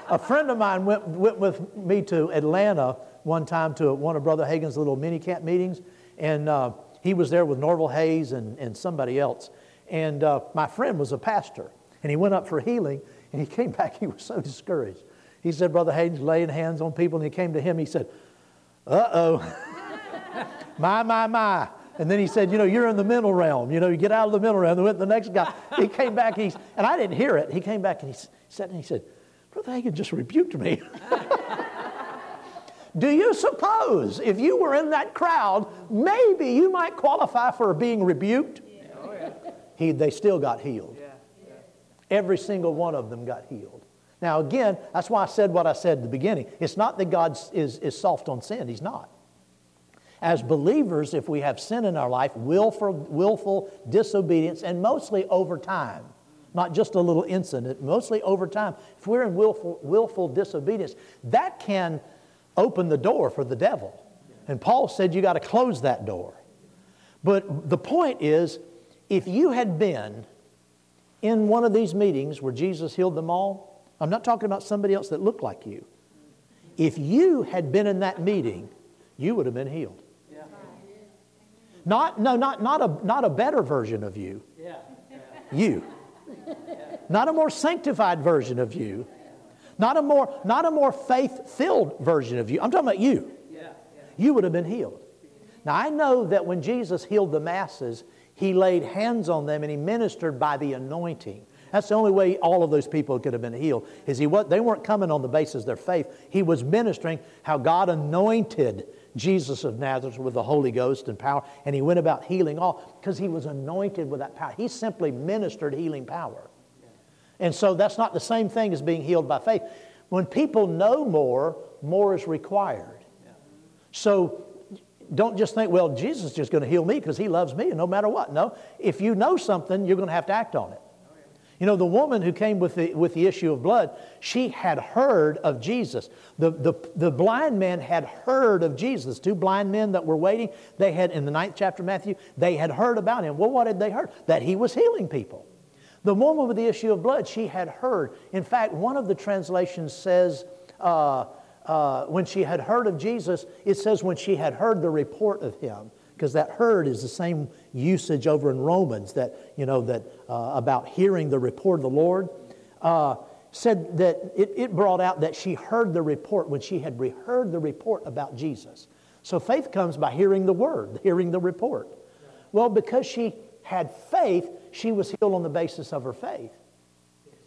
a friend of mine went, went with me to Atlanta one time to one of Brother Hagin's little mini camp meetings, and uh, he was there with Norval Hayes and, and somebody else. And uh, my friend was a pastor, and he went up for healing, and he came back. He was so discouraged. He said, Brother Hagin's laying hands on people, and he came to him. He said, Uh oh, my, my, my. And then he said, You know, you're in the mental realm. You know, you get out of the mental realm. And went the next guy. He came back, and, and I didn't hear it. He came back and he said, and he said, Brother Hagin just rebuked me. Do you suppose if you were in that crowd, maybe you might qualify for being rebuked? he, they still got healed. Every single one of them got healed. Now, again, that's why I said what I said at the beginning. It's not that God is, is soft on sin, He's not. As believers, if we have sin in our life, willful, willful disobedience, and mostly over time, not just a little incident, mostly over time, if we're in willful, willful disobedience, that can open the door for the devil. And Paul said you got to close that door. But the point is, if you had been in one of these meetings where Jesus healed them all, I'm not talking about somebody else that looked like you. If you had been in that meeting, you would have been healed. Yeah. Not, no, not, not, a, not a better version of you. Yeah. You. Not a more sanctified version of you. Not a more, not a more faith filled version of you. I'm talking about you. You would have been healed. Now, I know that when Jesus healed the masses, he laid hands on them and he ministered by the anointing. That's the only way all of those people could have been healed. Is he what they weren't coming on the basis of their faith. He was ministering how God anointed Jesus of Nazareth with the Holy Ghost and power, and he went about healing all because he was anointed with that power. He simply ministered healing power. And so that's not the same thing as being healed by faith. When people know more, more is required. So don't just think, well, Jesus is just going to heal me because he loves me no matter what. No, if you know something, you're going to have to act on it. You know, the woman who came with the, with the issue of blood, she had heard of Jesus. The, the, the blind man had heard of Jesus. Two blind men that were waiting, they had, in the ninth chapter of Matthew, they had heard about him. Well, what had they heard? That he was healing people. The woman with the issue of blood, she had heard. In fact, one of the translations says, uh, uh, when she had heard of Jesus, it says when she had heard the report of him because that heard is the same usage over in Romans that, you know, that uh, about hearing the report of the Lord. Uh, said that it, it brought out that she heard the report when she had re- heard the report about Jesus. So faith comes by hearing the word, hearing the report. Well, because she had faith, she was healed on the basis of her faith.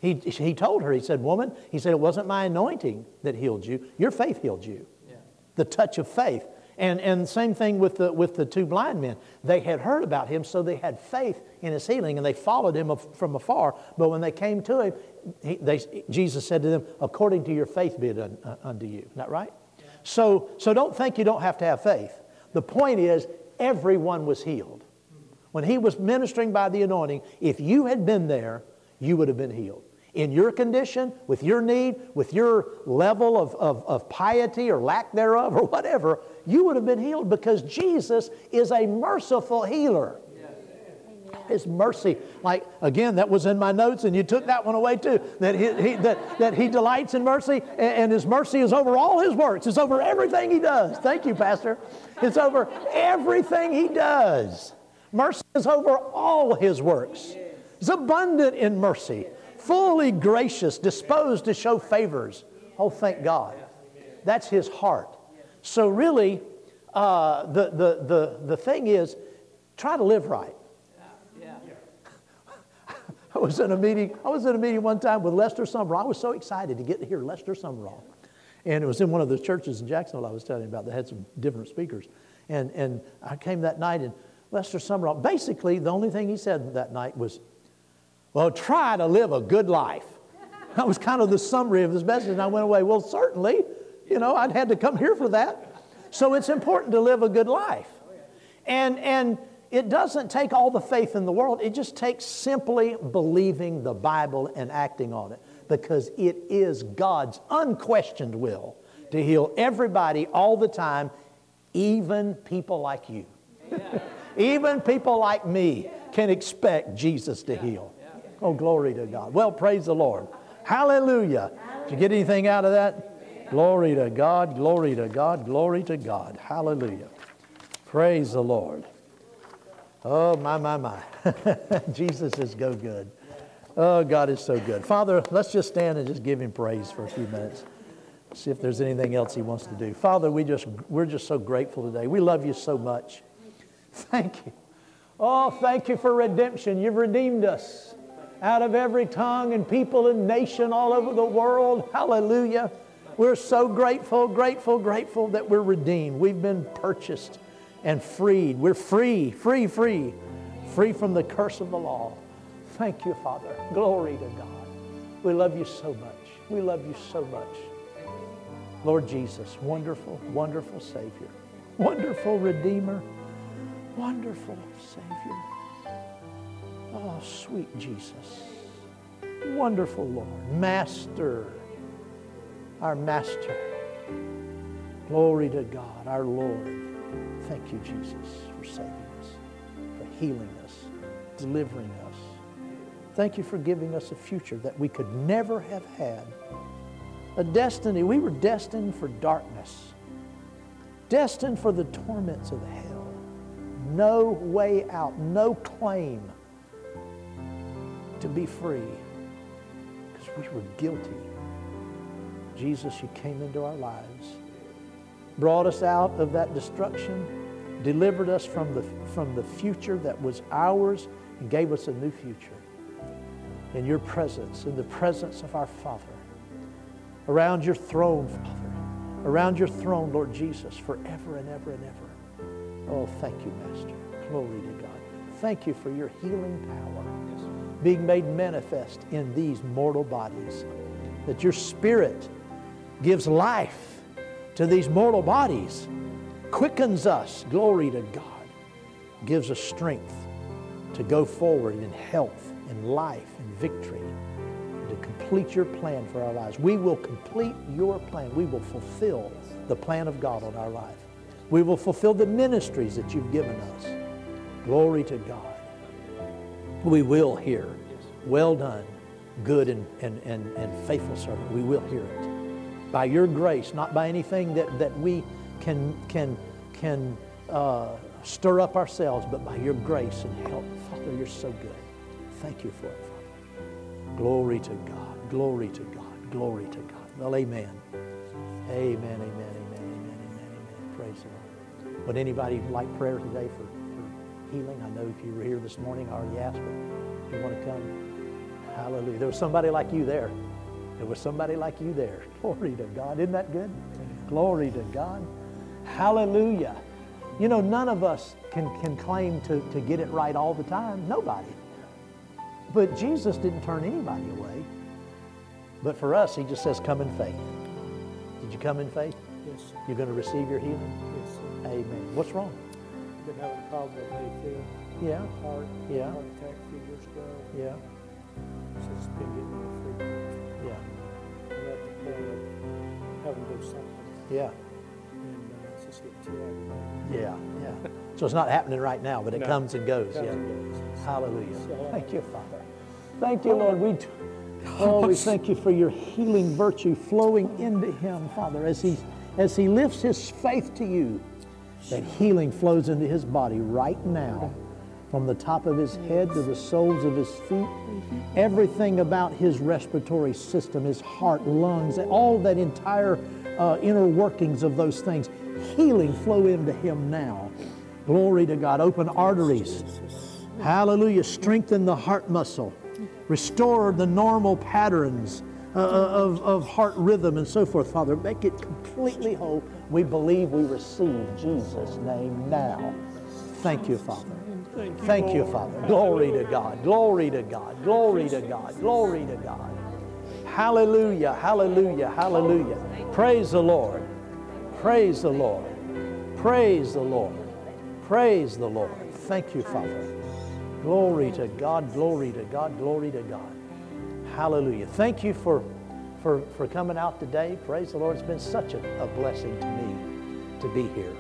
He, he told her, he said, Woman, he said, it wasn't my anointing that healed you, your faith healed you. Yeah. The touch of faith. And, and same thing with the, with the two blind men. They had heard about him, so they had faith in his healing, and they followed him from afar. But when they came to him, he, they, Jesus said to them, According to your faith be it un, uh, unto you. Isn't that right? Yeah. So, so don't think you don't have to have faith. The point is, everyone was healed. When he was ministering by the anointing, if you had been there, you would have been healed in your condition, with your need, with your level of, of, of, piety or lack thereof or whatever, you would have been healed because Jesus is a merciful healer. His mercy, like again, that was in my notes, and you took that one away too. That he, he that, that he delights in mercy, and, and his mercy is over all his works. It's over everything he does. Thank you, Pastor. It's over everything he does. Mercy is over all his works. He's abundant in mercy fully gracious, disposed to show favors. Oh, thank God. That's his heart. So, really, uh, the, the, the, the thing is, try to live right. I was in a meeting. I was in a meeting one time with Lester Sumrall. I was so excited to get to hear Lester Sumrall, and it was in one of the churches in Jacksonville. I was telling you about. They had some different speakers, and and I came that night, and Lester Sumrall. Basically, the only thing he said that night was, well, try to live a good life. That was kind of the summary of his message. And I went away, well, certainly, you know, I'd had to come here for that. So it's important to live a good life. And, and it doesn't take all the faith in the world, it just takes simply believing the Bible and acting on it because it is God's unquestioned will to heal everybody all the time, even people like you. even people like me can expect Jesus to heal. Oh, glory to God. Well, praise the Lord. Hallelujah. Did you get anything out of that? Glory to God, glory to God, glory to God. Hallelujah. Praise the Lord. Oh, my, my, my. Jesus is so good. Oh, God is so good. Father, let's just stand and just give him praise for a few minutes. See if there's anything else he wants to do. Father, we just, we're just so grateful today. We love you so much. Thank you. Oh, thank you for redemption. You've redeemed us out of every tongue and people and nation all over the world. Hallelujah. We're so grateful, grateful, grateful that we're redeemed. We've been purchased and freed. We're free, free, free, free from the curse of the law. Thank you, Father. Glory to God. We love you so much. We love you so much. Lord Jesus, wonderful, wonderful Savior, wonderful Redeemer, wonderful Savior. Oh, sweet Jesus. Wonderful Lord. Master. Our Master. Glory to God, our Lord. Thank you, Jesus, for saving us, for healing us, delivering us. Thank you for giving us a future that we could never have had. A destiny, we were destined for darkness, destined for the torments of hell. No way out, no claim to be free because we were guilty. Jesus, you came into our lives, brought us out of that destruction, delivered us from the, from the future that was ours, and gave us a new future. In your presence, in the presence of our Father, around your throne, Father, around your throne, Lord Jesus, forever and ever and ever. Oh, thank you, Master. Glory to God. Thank you for your healing power being made manifest in these mortal bodies. That your spirit gives life to these mortal bodies, quickens us, glory to God, gives us strength to go forward in health and life and victory, and to complete your plan for our lives. We will complete your plan. We will fulfill the plan of God on our life. We will fulfill the ministries that you've given us. Glory to God. We will hear, well done, good and, and, and, and faithful servant. We will hear it. By your grace, not by anything that, that we can, can, can uh, stir up ourselves, but by your grace and help. Father, you're so good. Thank you for it, Father. Glory to God. Glory to God. Glory to God. Well, amen. Amen, amen, amen, amen, amen, amen. Praise the Lord. Would anybody like prayer today for, for healing? I know if you were here this morning, I already asked, but if you want to come, hallelujah. There was somebody like you there. There was somebody like you there. Glory to God. Isn't that good? Glory to God. Hallelujah. You know, none of us can, can claim to, to get it right all the time. Nobody. But Jesus didn't turn anybody away. But for us, he just says, come in faith. Did you come in faith? Yes, sir. You're going to receive your healing? Yes, sir. Amen. What's wrong? Been having a problem with AFib, Yeah, heart, Yeah. heart attack a few years ago. yeah, So it's been getting more frequent. yeah, I'm at the point of having to do something, yeah, and uh, it's just getting too aggravating. yeah, yeah. So it's not happening right now, but it No. comes and goes. Comes Yeah. and goes. Hallelujah. So, Thank you, Father. Thank you, Lord. We, oh, we thank you for your healing virtue flowing into him, Father, as he, as he lifts his faith to you. That healing flows into his body right now, from the top of his head to the soles of his feet. Everything about his respiratory system, his heart, lungs, all that entire uh, inner workings of those things, healing flow into him now. Glory to God. Open arteries. Hallelujah. Strengthen the heart muscle. Restore the normal patterns uh, of, of heart rhythm and so forth, Father. Make it completely whole. We believe we receive Jesus' name now. Thank you, Father. Thank you, Father. Glory to God. Glory to God. Glory to God. Glory to God. Hallelujah. Hallelujah. Hallelujah. Praise the Lord. Praise the Lord. Praise the Lord. Praise the Lord. Thank you, Father. Glory to God, glory to God, glory to God. Hallelujah. Thank you for, for, for coming out today. Praise the Lord. It's been such a, a blessing to me to be here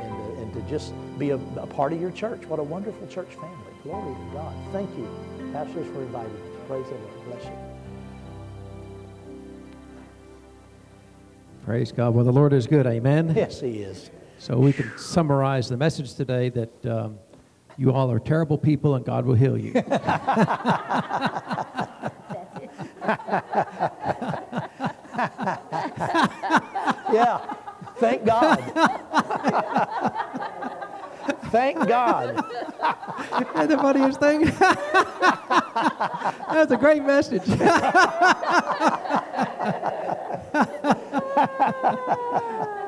and to, and to just be a, a part of your church. What a wonderful church family. Glory to God. Thank you, pastors, for inviting me. Praise the Lord. Bless you. Praise God. Well, the Lord is good. Amen. Yes, He is. So we can summarize the message today that um, you all are terrible people and God will heal you. Yeah. Thank God. Thank God. That's the funniest thing. That's a great message.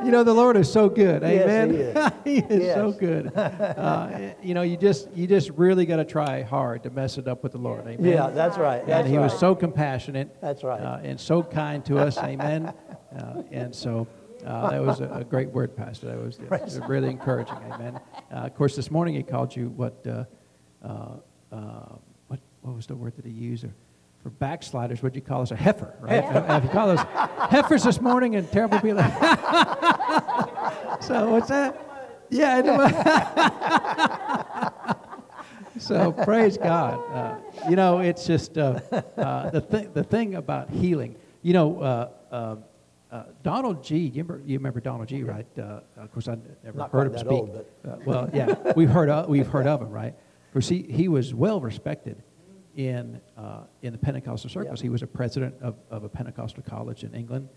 You know the Lord is so good. Yes, Amen. He is. He is so good. Uh, you know, you just you just really got to try hard to mess it up with the Lord. Amen. Yeah, that's right. That's and he right. was so compassionate. That's right. Uh, and so kind to us. Amen. Uh, and so uh, that was a, a great word, Pastor. That was really encouraging. Amen. Uh, of course, this morning he called you what? Uh, uh, uh, what? What was the word that he used? Or for backsliders, what'd you call us? A heifer, right? Uh, if you call us heifers this morning and terrible people. so what's that? Yeah. I know. so praise God. Uh, you know, it's just uh, uh, the thing. The thing about healing. You know, uh, uh, uh, Donald Gee. You remember? You remember Donald Gee. Right? Uh, of course, I never Not heard him that speak. old, uh, well, yeah, we've heard of, we've heard of him, right? Of course, he, he was well respected in uh, in the Pentecostal circles. Yeah. He was a president of, of a Pentecostal college in England,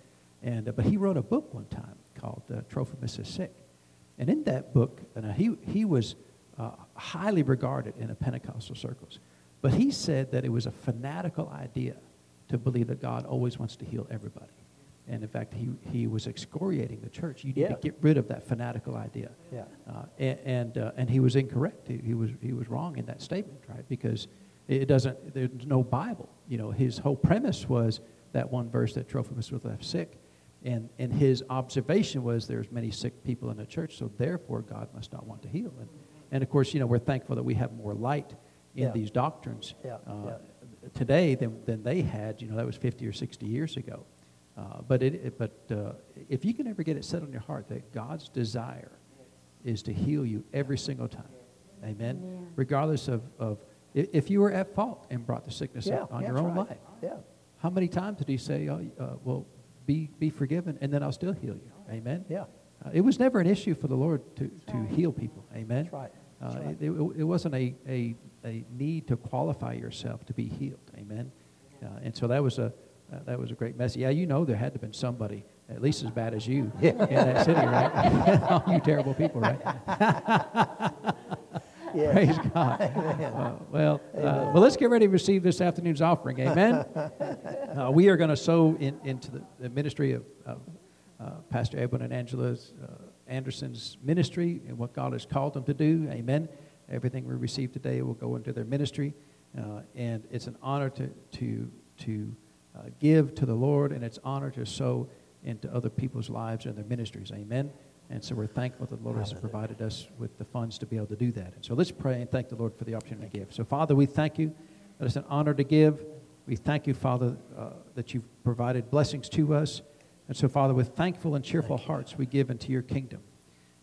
and uh, but he wrote a book one time called uh, "Trophimus is Sick," and in that book, and uh, he he was uh, highly regarded in the Pentecostal circles, but he said that it was a fanatical idea to believe that God always wants to heal everybody. And in fact, he, he was excoriating the church. You need Yeah. to get rid of that fanatical idea. Yeah. Uh, and and, uh, and he was incorrect. He, he was he was wrong in that statement, right? Because it doesn't. There's no Bible. You know, his whole premise was that one verse that Trophimus was left sick, and and his observation was there's many sick people in the church, so therefore God must not want to heal. And and of course, you know, we're thankful that we have more light in Yeah. these doctrines Yeah, uh, yeah. today than, than they had. You know, that was 50 or 60 years ago. Uh, but it, it- but uh, if you can ever get it set on your heart that God's desire is to heal you every single time, amen, Amen. regardless of, of i- if you were at fault and brought the sickness Yeah, on your own right. life. Yeah. How many times did he say, oh, uh, well, be, be forgiven, and then I'll still heal you? Amen? Yeah. Uh, it was never an issue for the Lord to, to right. heal people. Amen? That's right. That's Uh, right. it, it, it wasn't a, a, a need to qualify yourself to be healed. Amen? Uh, and so that was a, uh, that was a great message. Yeah, you know there had to have been somebody at least as bad as you in that city, right? All you terrible people, right? Yeah. Praise God. Uh, well, uh, well, let's get ready to receive this afternoon's offering. Amen. uh, we are going to sow in, into the, the ministry of, of uh, Pastor Edwin and Angela's uh, Anderson's ministry and what God has called them to do. Amen. Everything we receive today will go into their ministry, uh, and it's an honor to to to uh, give to the Lord, and it's an honor to sow into other people's lives and their ministries. Amen. And so we're thankful that the Lord has provided us with the funds to be able to do that. And so let's pray and thank the Lord for the opportunity to give. So, Father, we thank you that it's an honor to give. We thank you, Father, uh, that you've provided blessings to us. And so, Father, with thankful and cheerful hearts, we give into your kingdom.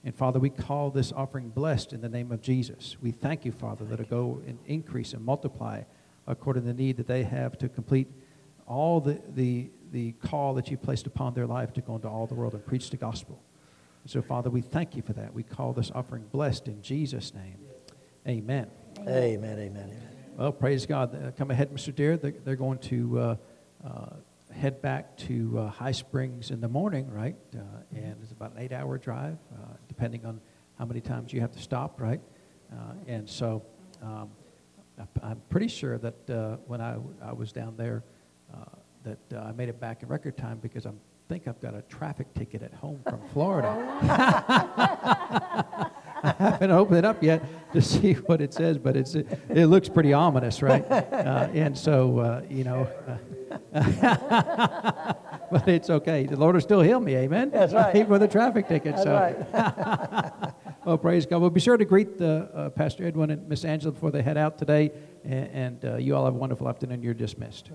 And Father, we call this offering blessed in the name of Jesus. We thank you, Father, that it go and increase and multiply according to the need that they have to complete all the, the, the call that you placed upon their life to go into all the world and preach the gospel. So, Father, we thank you for that. We call this offering blessed in Jesus' name. Amen. Amen, amen, amen. Well, praise God. Uh, come ahead, Mr. Deere. They're, they're going to uh, uh, head back to uh, High Springs in the morning, right? Uh, and it's about an eight hour drive, uh, depending on how many times you have to stop, right? Uh, and so um, I- I'm pretty sure that uh, when I, I was down there, uh, that uh, I made it back in record time because I think I've got a traffic ticket at home from Florida. I haven't opened it up yet to see what it says, but it's, it looks pretty ominous, right? Uh, and so, uh, you know, uh, but it's okay. The Lord will still heal me, amen? That's right. Even with a traffic ticket. That's so. right. Well, praise God. Well, be sure to greet the, uh, Pastor Edwin and Miss Angela before they head out today. And, and uh, you all have a wonderful afternoon. You're dismissed.